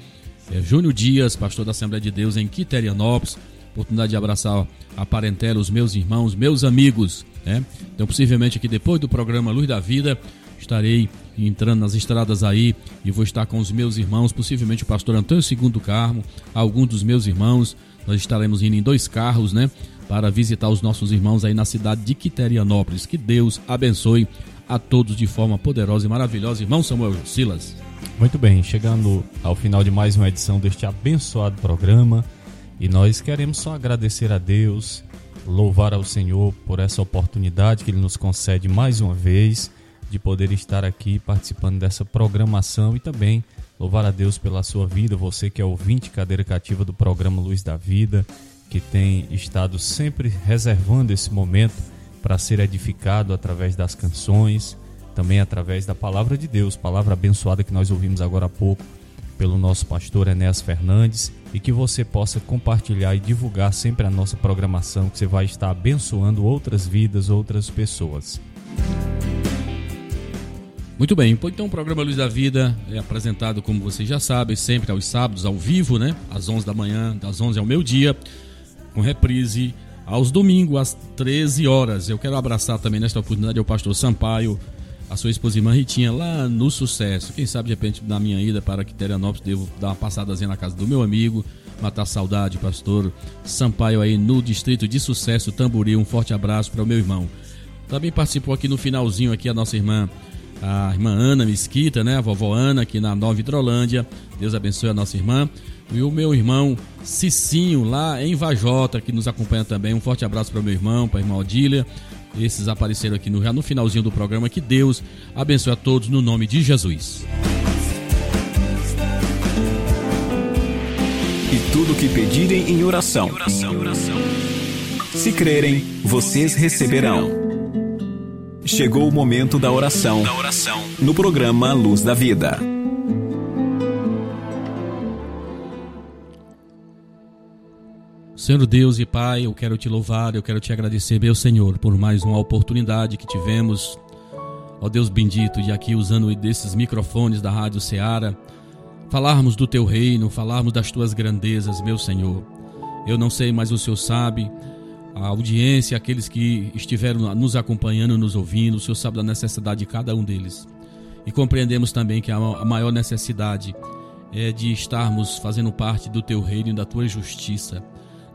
é, Júnior Dias, pastor da Assembleia de Deus em Quiterianópolis. Oportunidade de abraçar a parentela, os meus irmãos, meus amigos. Né? Então, possivelmente aqui depois do programa Luz da Vida, estarei entrando nas estradas aí e vou estar com os meus irmãos, possivelmente o pastor Antônio Segundo Carmo, alguns dos meus irmãos. Nós estaremos indo em dois carros, né? Para visitar os nossos irmãos aí na cidade de Quiterianópolis. Que Deus abençoe a todos de forma poderosa e maravilhosa. Irmão Samuel Silas. Muito bem, chegando ao final de mais uma edição deste abençoado programa. E nós queremos só agradecer a Deus, louvar ao Senhor por essa oportunidade que Ele nos concede mais uma vez de poder estar aqui participando dessa programação e também louvar a Deus pela sua vida, você que é ouvinte cadeira cativa do programa Luz da Vida, que tem estado sempre reservando esse momento para ser edificado através das canções, também através da palavra de Deus, palavra abençoada que nós ouvimos agora há pouco pelo nosso pastor Enéas Fernandes e que você possa compartilhar e divulgar sempre a nossa programação, que você vai estar abençoando outras vidas, outras pessoas. Muito bem, então o programa Luz da Vida é apresentado, como vocês já sabem, sempre aos sábados, ao vivo, né? Às 11 da manhã, das 11 ao meio-dia, com reprise aos domingos, às 13 horas. Eu quero abraçar também nesta oportunidade o pastor Sampaio, a sua esposa irmã Ritinha, lá no Sucesso. Quem sabe, de repente, na minha ida para Quiterianópolis, devo dar uma passadazinha na casa do meu amigo, matar saudade, pastor Sampaio aí no distrito de Sucesso, Tamboril. Um forte abraço para o meu irmão. Também participou aqui no finalzinho aqui a nossa irmã a irmã Ana Mesquita, né? A vovó Ana aqui na Nova Hidrolândia. Deus abençoe a nossa irmã e o meu irmão Cicinho, lá em Vajota, que nos acompanha também. Um forte abraço para o meu irmão, para a irmã Odília. Esses apareceram aqui no, já no finalzinho do programa. Que Deus abençoe a todos no nome de Jesus. E tudo que pedirem em oração. Se crerem, vocês receberão. Chegou o momento da oração. No programa Luz da Vida. Senhor Deus e Pai, eu quero te louvar, eu quero te agradecer, meu Senhor, por mais uma oportunidade que tivemos. Ó Deus bendito, de aqui usando desses microfones da Rádio Ceará, falarmos do teu reino, falarmos das tuas grandezas, meu Senhor. Eu não sei, mas o Senhor sabe, a audiência, aqueles que estiveram nos acompanhando, nos ouvindo, o Senhor sabe da necessidade de cada um deles. E compreendemos também que a maior necessidade é de estarmos fazendo parte do teu reino e da tua justiça.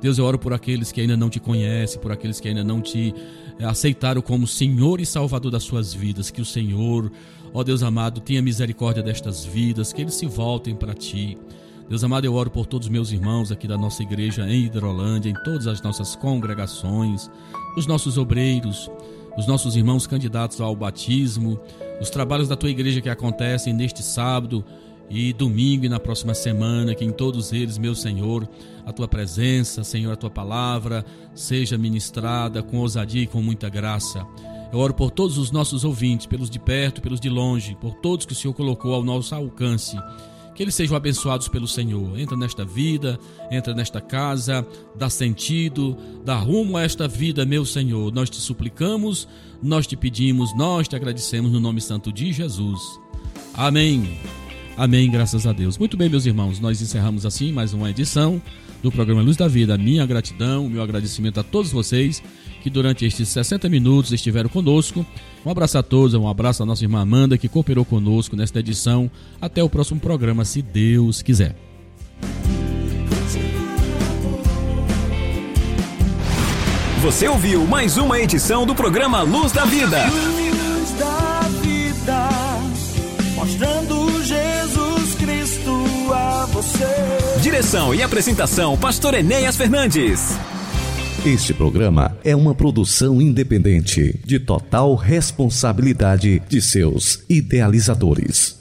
Deus, eu oro por aqueles que ainda não te conhecem, por aqueles que ainda não te eh, aceitaram como Senhor e Salvador das suas vidas. Que o Senhor, ó Deus amado, tenha misericórdia destas vidas, que eles se voltem para ti. Deus amado, eu oro por todos os meus irmãos aqui da nossa igreja em Hidrolândia, em todas as nossas congregações, os nossos obreiros, os nossos irmãos candidatos ao batismo, os trabalhos da tua igreja que acontecem neste sábado e domingo e na próxima semana, que em todos eles, meu Senhor, a tua presença, Senhor, a tua palavra seja ministrada com ousadia e com muita graça. Eu oro por todos os nossos ouvintes, pelos de perto, pelos de longe, por todos que o Senhor colocou ao nosso alcance. Que eles sejam abençoados pelo Senhor. Entra nesta vida, entra nesta casa, dá sentido, dá rumo a esta vida, meu Senhor. Nós te suplicamos, nós te pedimos, nós te agradecemos no nome santo de Jesus. Amém. Amém, graças a Deus. Muito bem, meus irmãos, nós encerramos assim mais uma edição do programa Luz da Vida. Minha gratidão, meu agradecimento a todos vocês que durante estes 60 minutos estiveram conosco. Um abraço a todos, um abraço à nossa irmã Amanda que cooperou conosco nesta edição. Até o próximo programa, se Deus quiser. Você ouviu mais uma edição do programa Luz da Vida. Luz da vida, mostrando você. Direção e apresentação, Pastor Enéas Fernandes. Este programa é uma produção independente, de total responsabilidade de seus idealizadores.